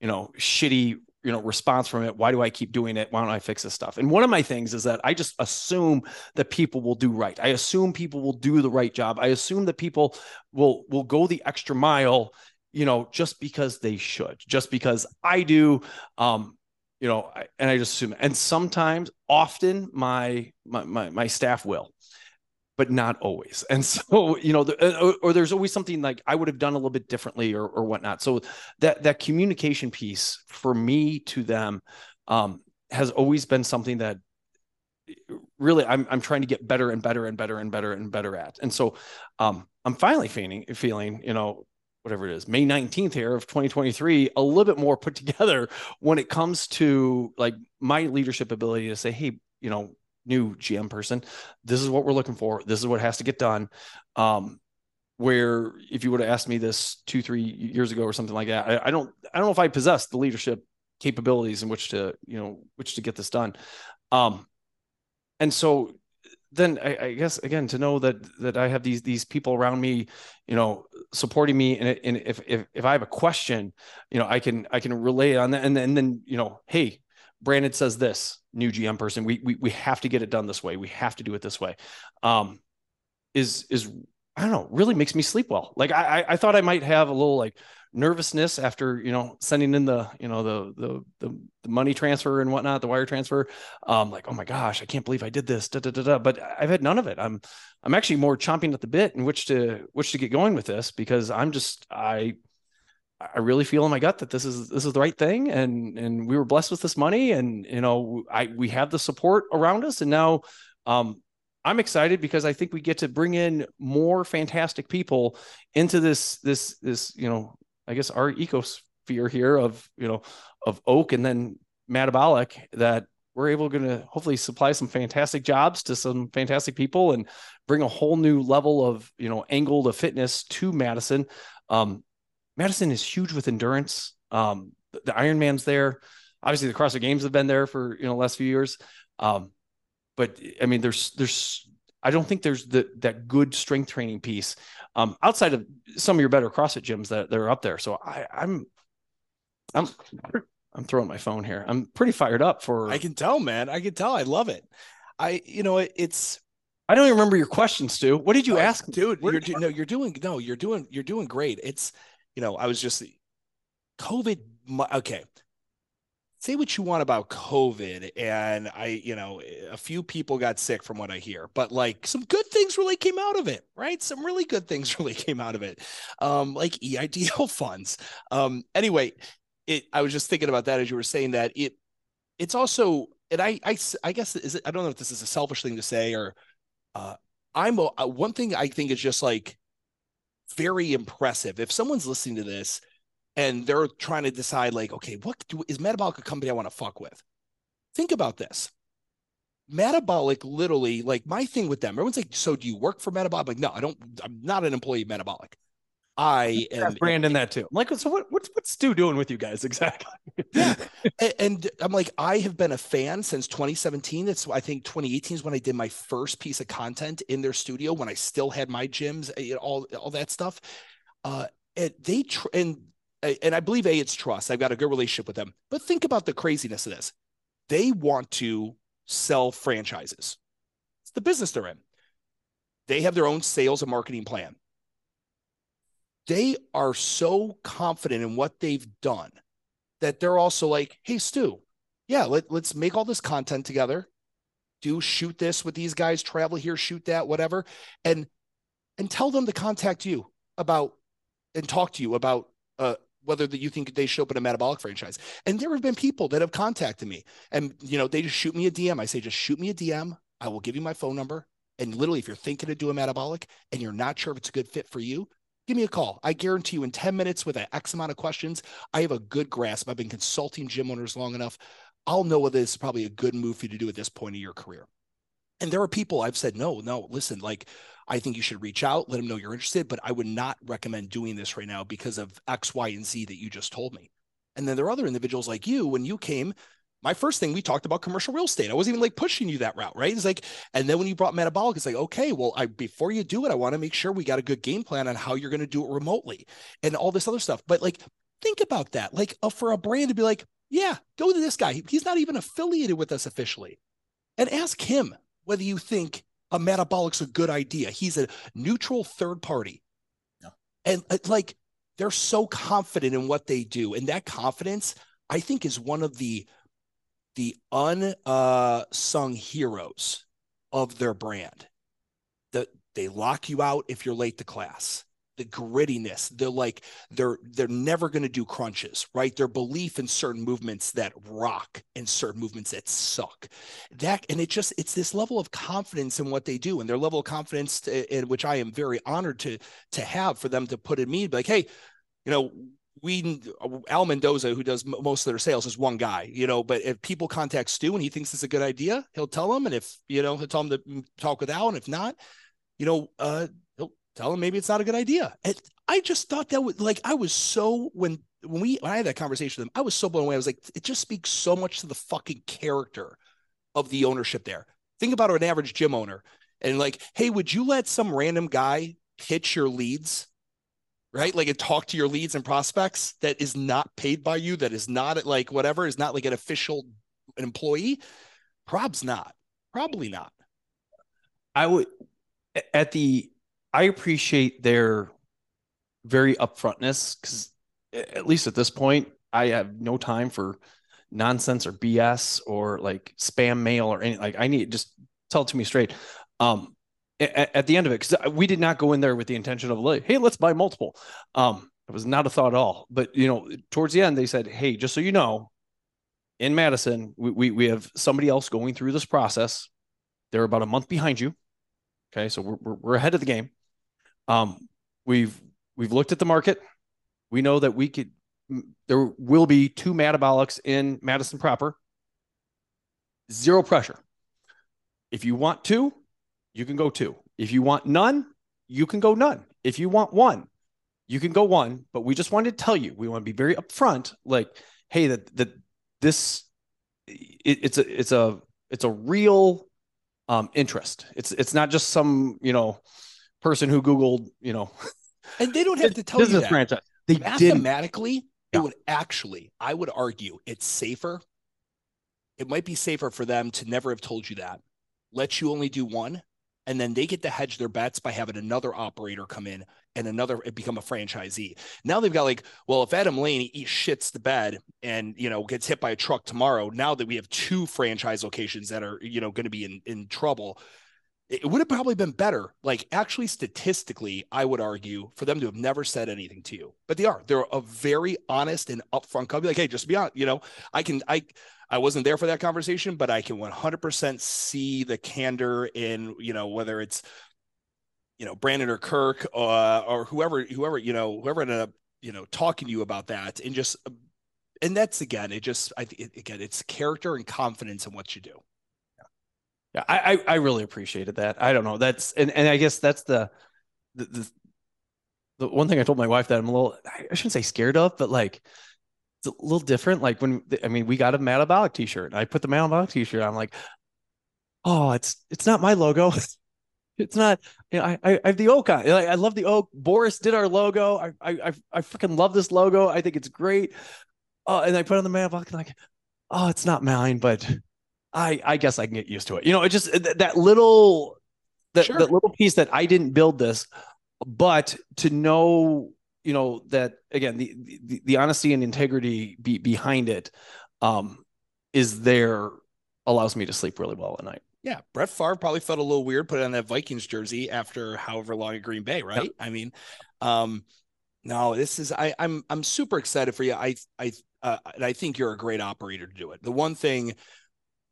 you know, shitty you know response from it why do i keep doing it? Why don't i fix this stuff? And one of my things is that i just assume that people will do right. I assume people will do the right job. I assume that people will will go the extra mile you know just because they should just because i do um you know and i just assume. And sometimes often my my my, my staff will but not always. And so, you know, the, uh, or, or, there's always something like I would have done a little bit differently or, or whatnot. So that, that communication piece for me to them um, has always been something that really I'm, I'm trying to get better and better and better and better and better at. And so um, I'm finally feeling, feeling, you know, whatever it is, May 19th here of 2023, a little bit more put together when it comes to like my leadership ability to say, Hey, you know, new GM person. This is what we're looking for. This is what has to get done. Um, where if you would have asked me this two, three years ago or something like that, I, I don't, I don't know if I possess the leadership capabilities in which to, you know, which to get this done. Um, and so then I, I, guess again to know that that I have these these people around me, you know, supporting me, and, and if if if I have a question, you know, I can I can relay on that, and and then you know, hey, Brandon says this new GM person, we, we, we have to get it done this way. We have to do it this way. Um, is, is, I don't know, really makes me sleep well. Like I, I thought I might have a little like nervousness after, you know, sending in the, you know, the, the, the, the money transfer and whatnot, the wire transfer. Um, like, oh my gosh, I can't believe I did this. Da, da, da, da. But I've had none of it. I'm, I'm actually more chomping at the bit in which to, which to get going with this because I'm just, I, I really feel in my gut that this is this is the right thing, and and we were blessed with this money, and you know, I we have the support around us, and now um, I'm excited because I think we get to bring in more fantastic people into this this this you know I guess our ecosphere here of you know of oak and then MADabolic that we're able to hopefully supply some fantastic jobs to some fantastic people and bring a whole new level of you know angle to fitness to Madison. Um, Madison is huge with endurance. Um, the, the Ironman's there. Obviously, the CrossFit Games have been there for you know the last few years. Um, but I mean, there's there's I don't think there's the that good strength training piece um, outside of some of your better CrossFit gyms that, that are up there. So I, I'm I'm I'm throwing my phone here. I'm pretty fired up for. I can tell, man. I can tell. I love it. I, you know, it, it's. I don't even remember your question, Stu. What did you ask, dude? You're, no, you're doing no, you're doing you're doing great. It's, you know, I was just, COVID. Okay, say what you want about COVID, and I, you know, a few people got sick from what I hear, but like some good things really came out of it, right? Some really good things really came out of it, um, like EIDL funds. Um, anyway, it I was just thinking about that as you were saying that it it's also and I I I guess is it, I don't know if this is a selfish thing to say or uh I'm a, uh, one thing I think is just like very impressive. If someone's listening to this and they're trying to decide like okay what do, is MADabolic a company I want to fuck with? Think about this. MADabolic literally like my thing with them everyone's like so do you work for MADabolic? Like no i don't i'm not an employee of MADabolic I am Brandon that too. I'm like, so what, what's what's Stu doing with you guys exactly? yeah, and, and, I'm like, I have been a fan since 2017. It's I think 2018 is when I did my first piece of content in their studio when I still had my gyms, eh, all all that stuff. Uh, and they tr- and eh, and I believe a it's trust. I've got a good relationship with them. But think about the craziness of this. They want to sell franchises. It's the business they're in. They have their own sales and marketing plan they are so confident in what they've done that they're also like, hey, Stu, yeah, let, let's make all this content together. Do shoot this with these guys, travel here, shoot that, whatever. And and tell them to contact you about and talk to you about uh, whether that you think they should open a MADabolic franchise. And there have been people that have contacted me and you know they just shoot me a DM. I say just shoot me a DM. I will give you my phone number. And literally, if you're thinking of doing MADabolic and you're not sure if it's a good fit for you, give me a call. I guarantee you in 10 minutes with an X amount of questions, I have a good grasp. I've been consulting gym owners long enough. I'll know whether this is probably a good move for you to do at this point of your career. And there are people I've said, no, no, listen, like, I think you should reach out, let them know you're interested, but I would not recommend doing this right now because of X, Y, and Z that you just told me. And then there are other individuals like you, when you came, my first thing we talked about commercial real estate. I wasn't even like pushing you that route, right? It's like, and then when you brought MADabolic, it's like, okay, well, I before you do it, I want to make sure we got a good game plan on how you're going to do it remotely and all this other stuff. But like, think about that. Like, uh, for a brand to be like, yeah, go to this guy. He's not even affiliated with us officially, and ask him whether you think a MADabolic's a good idea. He's a neutral third party, yeah. and uh, like they're so confident in what they do, and that confidence, I think, is one of the the unsung uh, heroes of their brand. That they lock you out if you're late to class. The grittiness, they're like they're they're never going to do crunches, right? Their belief in certain movements that rock and certain movements that suck. That and it just it's this level of confidence in what they do and their level of confidence to, in which I am very honored to to have for them to put in me like, hey, you know, we Al Mendoza, who does most of their sales, is one guy, you know. But if people contact Stu and he thinks it's a good idea, he'll tell them. And if you know, he'll tell them to talk with Al. And if not, you know, uh, he'll tell them maybe it's not a good idea. And I just thought that was like I was so when when we when I had that conversation with him, I was so blown away. I was like, it just speaks so much to the fucking character of the ownership there. Think about an average gym owner and like, hey, would you let some random guy pitch your leads? Right? Like and talk to your leads and prospects that is not paid by you, that is not like whatever, is not like an official employee. Prob's not. Probably not. I would at the I appreciate their very upfrontness because at least at this point, I have no time for nonsense or BS or like spam mail or anything. Like I need just tell it to me straight. Um, at, at the end of it because we did not go in there with the intention of like, hey, let's buy multiple. Um, it was not a thought at all. But you know, towards the end, they said, hey, just so you know, in Madison, we we, we have somebody else going through this process. They're about a month behind you. Okay, so we're we're, we're ahead of the game. Um, we've we've looked at the market. We know that we could there will be two MADabolics in Madison proper. zero pressure. If you want two, you can go two. If you want none, you can go none. If you want one, you can go one. But we just wanted to tell you, we want to be very upfront, like, hey, that that this it, it's a it's a it's a real um interest. It's it's not just some you know person who googled you know and they don't have to tell you business that. franchise. They didn't. Mathematically, Yeah. it would actually, I would argue, it's safer. It might be safer for them to never have told you that. Let you only do one, and then they get to hedge their bets by having another operator come in and another become a franchisee. Now they've got like, well, if Adam Lane eats shits the bed and you know gets hit by a truck tomorrow, now that we have two franchise locations that are you know going to be in in trouble, it would have probably been better. Like actually, statistically, I would argue for them to have never said anything to you, but they are. They're a very honest and upfront company. Like, hey, just be honest. You know, I can I I wasn't there for that conversation, but I can 100% see the candor in you know whether it's you know Brandon or Kirk uh, or whoever whoever you know whoever ended up you know talking to you about that and just and that's again it just I think again it's character and confidence in what you do. Yeah, I, I I really appreciated that. I don't know. That's and and I guess that's the the the, the one thing I told my wife that I'm a little I shouldn't say scared of, but like it's a little different. Like when I mean we got a MADabolic t-shirt and I put the MADabolic t-shirt. On, I'm like, oh, it's it's not my logo. It's not. You know, I, I I have the oak on. Like, I love the oak. Boris did our logo. I I I, I freaking love this logo. I think it's great. Oh, and I put on the MADabolic like, oh, it's not mine, but I I guess I can get used to it. You know, it just that, that little that, Sure. that little piece that I didn't build this, but to know, you know, that again, the the, the honesty and integrity be, behind it um is there allows me to sleep really well at night. Yeah, Brett Favre probably felt a little weird putting on that Vikings jersey after however long at Green Bay, right? I mean, um, no, this is I, I'm I'm super excited for you. I I uh, and I think you're a great operator to do it. The one thing,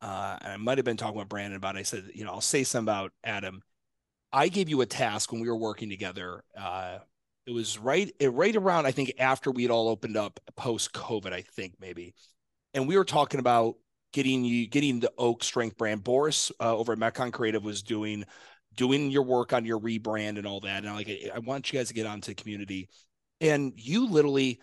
uh, and I might have been talking with Brandon about. It, I said, you know, I'll say something about Adam. I gave you a task when we were working together. Uh, it was right right around I think after we had all opened up post COVID. I think maybe, and we were talking about getting you getting the oak strength brand. Boris uh, over at metcon creative was doing doing your work on your rebrand and all that. And I'm like I, I want you guys to get onto the community. And you literally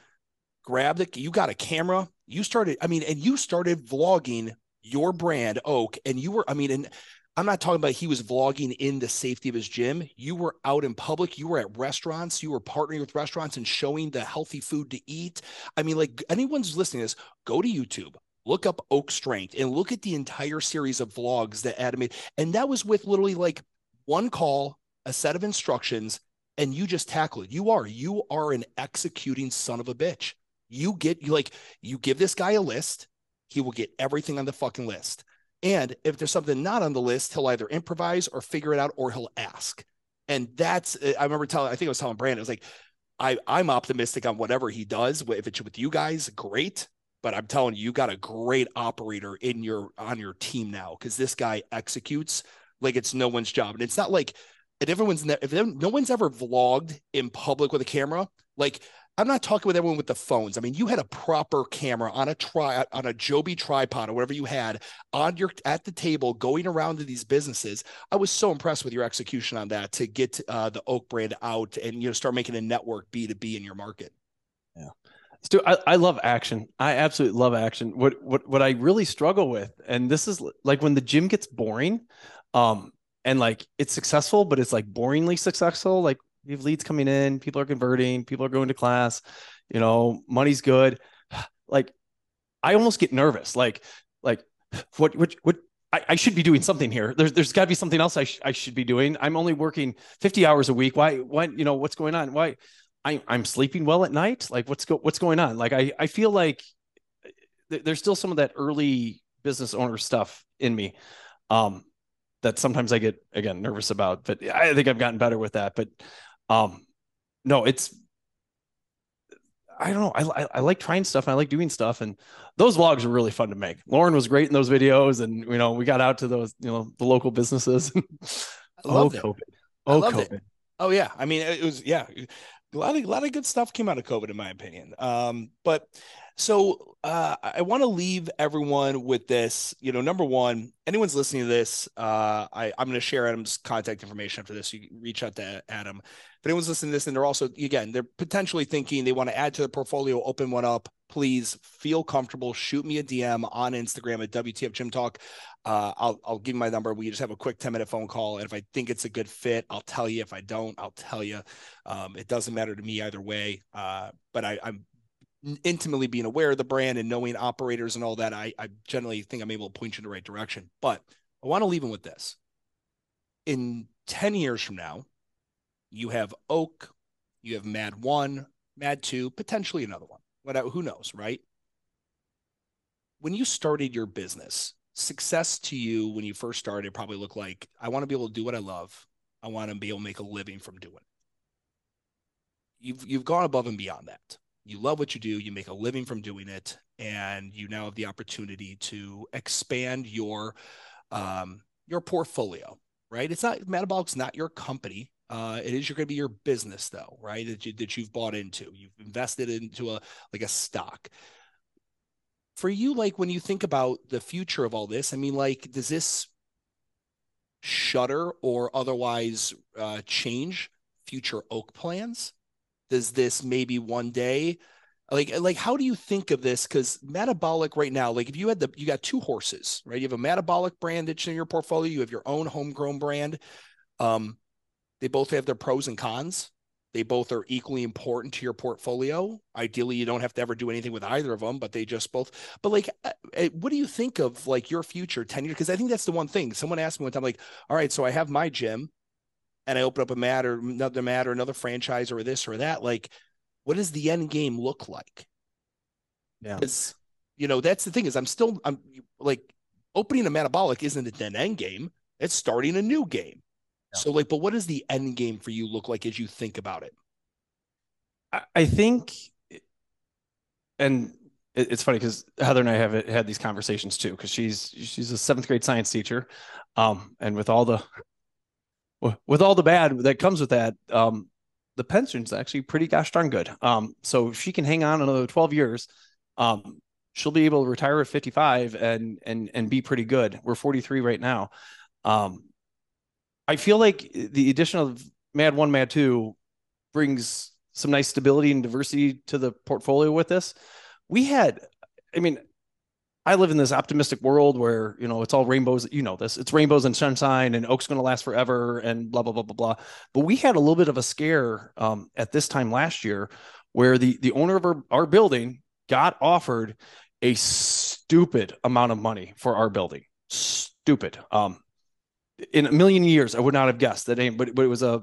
grabbed it you got a camera you started i mean and you started vlogging your brand oak and you were i mean and i'm not talking about he was vlogging in the safety of his gym you were out in public you were at restaurants you were partnering with restaurants and showing the healthy food to eat i mean like anyone's listening to this go to youtube look up Oak Strength and look at the entire series of vlogs that Adam made. And that was with literally like one call, a set of instructions, and you just tackle it. You are, you are an executing son of a bitch. You get you like you give this guy a list, he will get everything on the fucking list. And if there's something not on the list, he'll either improvise or figure it out or he'll ask. And that's eh, I remember telling I think I was telling Brandon, I was like, I, I'm optimistic on whatever he does. If it's with you guys, great but I'm telling you, you got a great operator in your on your team now because this guy executes like it's no one's job, and it's not like and everyone's ne- if no one's ever vlogged in public with a camera. Like I'm not talking with everyone with the phones. I mean, you had a proper camera on a try on a Joby tripod or whatever you had on your at the table going around to these businesses. I was so impressed with your execution on that to get uh, the Oak brand out and you know start making a network B two B in your market. Yeah. Stu, I, I love action. I absolutely love action. What what what I really struggle with, and this is like when the gym gets boring, um, and like it's successful, but it's like boringly successful. Like you have leads coming in, people are converting, people are going to class, you know, money's good. Like I almost get nervous. Like like what what what I, I should be doing something here. There's there's got to be something else I, sh- I should be doing. I'm only working 50 hours a week. Why why you know what's going on? Why I, I'm sleeping well at night. Like what's go what's going on? Like I I feel like th- there's still some of that early business owner stuff in me, um, that sometimes I get again nervous about. But I think I've gotten better with that. But um, no, it's I don't know. I, I I like trying stuff and I like doing stuff, and those vlogs are really fun to make. Lauren was great in those videos, and you know we got out to those you know the local businesses. I loved oh, it. COVID. I Oh, loved COVID. it. Oh yeah, I mean it was yeah. a lot of a lot of good stuff came out of COVID, in my opinion. Um, but so uh, I want to leave everyone with this. You know, number one, anyone's listening to this, uh, I, I'm going to share Adam's contact information after this. You reach out to Adam. If anyone's listening to this and they're also, again, they're potentially thinking they want to add to the portfolio, open one up, please feel comfortable. Shoot me a DM on Instagram at WTF Gym Talk. Uh, I'll, I'll give you my number. We just have a quick 10 minute phone call. And if I think it's a good fit, I'll tell you. If I don't, I'll tell you. Um, it doesn't matter to me either way. Uh, but I, I'm intimately being aware of the brand and knowing operators and all that, I, I generally think I'm able to point you in the right direction. But I want to leave him with this. In 10 years from now, you have Oak, you have Mad One, Mad Two, potentially another one. Whatever, who knows, right? When you started your business, success to you when you first started probably looked like I want to be able to do what I love. I want to be able to make a living from doing. It. You've you've gone above and beyond that you love what you do, you make a living from doing it, and you now have the opportunity to expand your um, your portfolio. Right? It's not MADabolic's not your company. Uh, it is you're going to be your business though, right? That you that you've bought into, you've invested into a like a stock. For you, like when you think about the future of all this, I mean, like, does this shutter or otherwise uh, change future oak plans? Does this maybe one day? Like like how do you think of this? Because MADabolic right now like if you had the you got two horses right? You have a MADabolic brand that's in your portfolio you have your own homegrown brand. Um they both have their pros and cons. They both are equally important to your portfolio. Ideally you don't have to ever do anything with either of them but they just both but like uh, uh, what do you think of like your future 10 years? Because i think that's the one thing. Someone asked me one time like all right so i have my gym and I open up a matter, or another matter, or another franchise or this or that, like what does the end game look like? Yeah. Because you know, that's the thing is I'm still I'm like opening a MADabolic isn't a an end game. It's starting a new game. Yeah. So like, but what does the end game for you look like as you think about it? I think and it's funny because Heather and I have had these conversations too, because she's she's a seventh grade science teacher. Um, and with all the with all the bad that comes with that, um, the pension's actually pretty gosh darn good. Um, so if she can hang on another 12 years, um, she'll be able to retire at 55 and and and be pretty good. We're 43 right now. Um, I feel like the addition of Mad One, Mad Two brings some nice stability and diversity to the portfolio with this. We had, I mean, I live in this optimistic world where, you know, it's all rainbows. You know this. It's rainbows and sunshine and Oak's going to last forever and blah, blah, blah, blah, blah. But we had a little bit of a scare um, at this time last year where the, the owner of our, our building got offered a stupid amount of money for our building. Stupid. Um, in a million years, I would not have guessed that. But, but it was a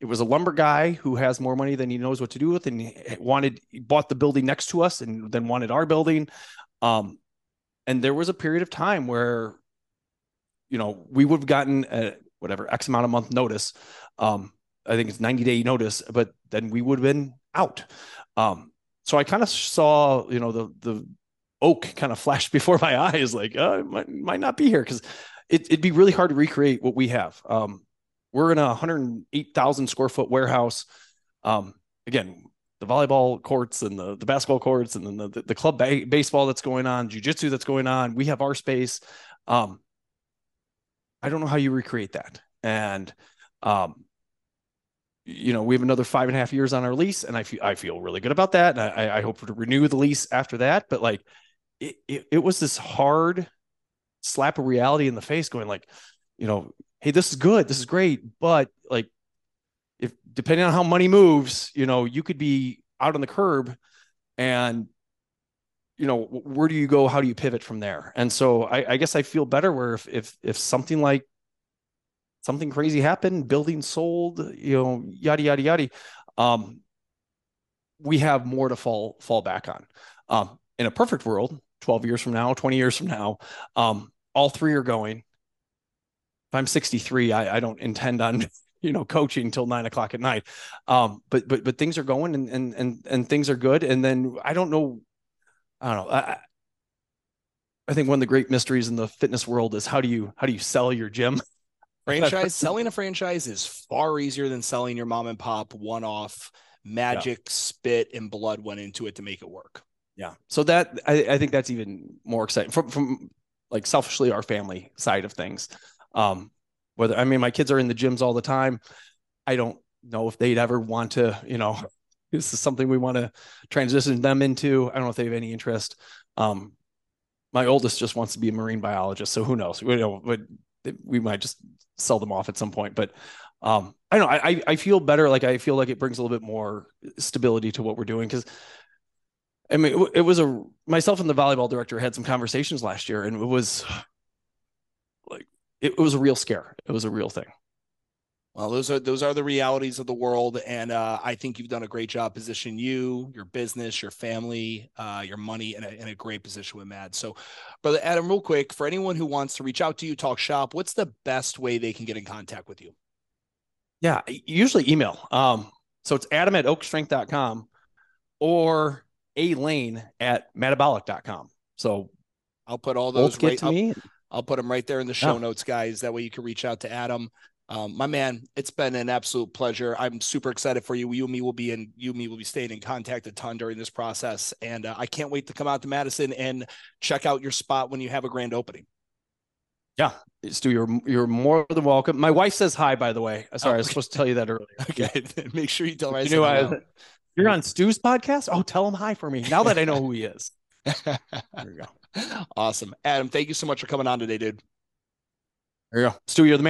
it was a lumber guy who has more money than he knows what to do with, and he wanted he bought the building next to us, and then wanted our building. Um, and there was a period of time where, you know, we would have gotten a, whatever X amount of month notice. Um, I think it's 90 day notice, but then we would have been out. Um, so I kind of saw, you know, the the oak kind of flashed before my eyes, like, uh, might, might not be here because it, would be really hard to recreate what we have. Um, we're in a 108,000 square foot warehouse. Um, again, the volleyball courts and the, the basketball courts and then the, the club ba- baseball that's going on, jujitsu that's going on. We have our space. Um, I don't know how you recreate that. And, um, you know, we have another five and a half years on our lease, and I feel I feel really good about that. And I, I hope to renew the lease after that. But like, it, it, it was this hard slap of reality in the face, going like, you know, hey, this is good, this is great, but like depending on how money moves, you know, you could be out on the curb and you know where do you go? How do you pivot from there? And so I, I, guess i feel better where if if if something like something crazy happened building sold you know yada yada yada um we have more to fall fall back on. Um in a perfect world 12 years from now 20 years from now um all three are going. If i'm 63 i, I don't intend on you know coaching until nine o'clock at night um but but but things are going and and and, and things are good and then i don't know i don't know I, I think one of the great mysteries in the fitness world is how do you how do you sell your gym franchise selling a franchise is far easier than selling your mom and pop one off magic, yeah. spit, and blood went into it to make it work. Yeah. So that I, I think that's even more exciting from from like selfishly our family side of things. Um, whether I mean my kids are in the gyms all the time. I don't know if they'd ever want to, you know, this is something we want to transition them into. I don't know if they have any interest. Um, my oldest just wants to be a marine biologist, so who knows? We know, but we might just sell them off at some point. But um, I know. I I feel better. Like I feel like it brings a little bit more stability to what we're doing because. I mean, it was a myself and the volleyball director had some conversations last year, and it was it, it was a real scare. It was a real thing. Well, those are those are the realities of the world, and uh, I think you've done a great job positioning you, your business, your family, uh, your money in a, in a great position with Mad. So, brother Adam, real quick, for anyone who wants to reach out to you, talk shop, what's the best way they can get in contact with you? Yeah, usually email. Um, so it's Adam at oakstrength.com or A Lane at madabolic.com. So I'll put all those right to me. I'll put them right there in the show yeah. notes, guys. That way you can reach out to Adam. Um, my man, it's been an absolute pleasure. I'm super excited for you. You and me will be in. You and me will be staying in contact a ton during this process, and uh, I can't wait to come out to Madison and check out your spot when you have a grand opening. Yeah, Stu, you're you're more than welcome. My wife says hi, by the way. Sorry, oh, okay. I was supposed to tell you that earlier. Okay, make sure you tell her. You knew I, you're on Stu's podcast. Oh, tell him hi for me. Now that I know who he is. there you go. Awesome, Adam. Thank you so much for coming on today, dude. There you go, Stu. You're the man.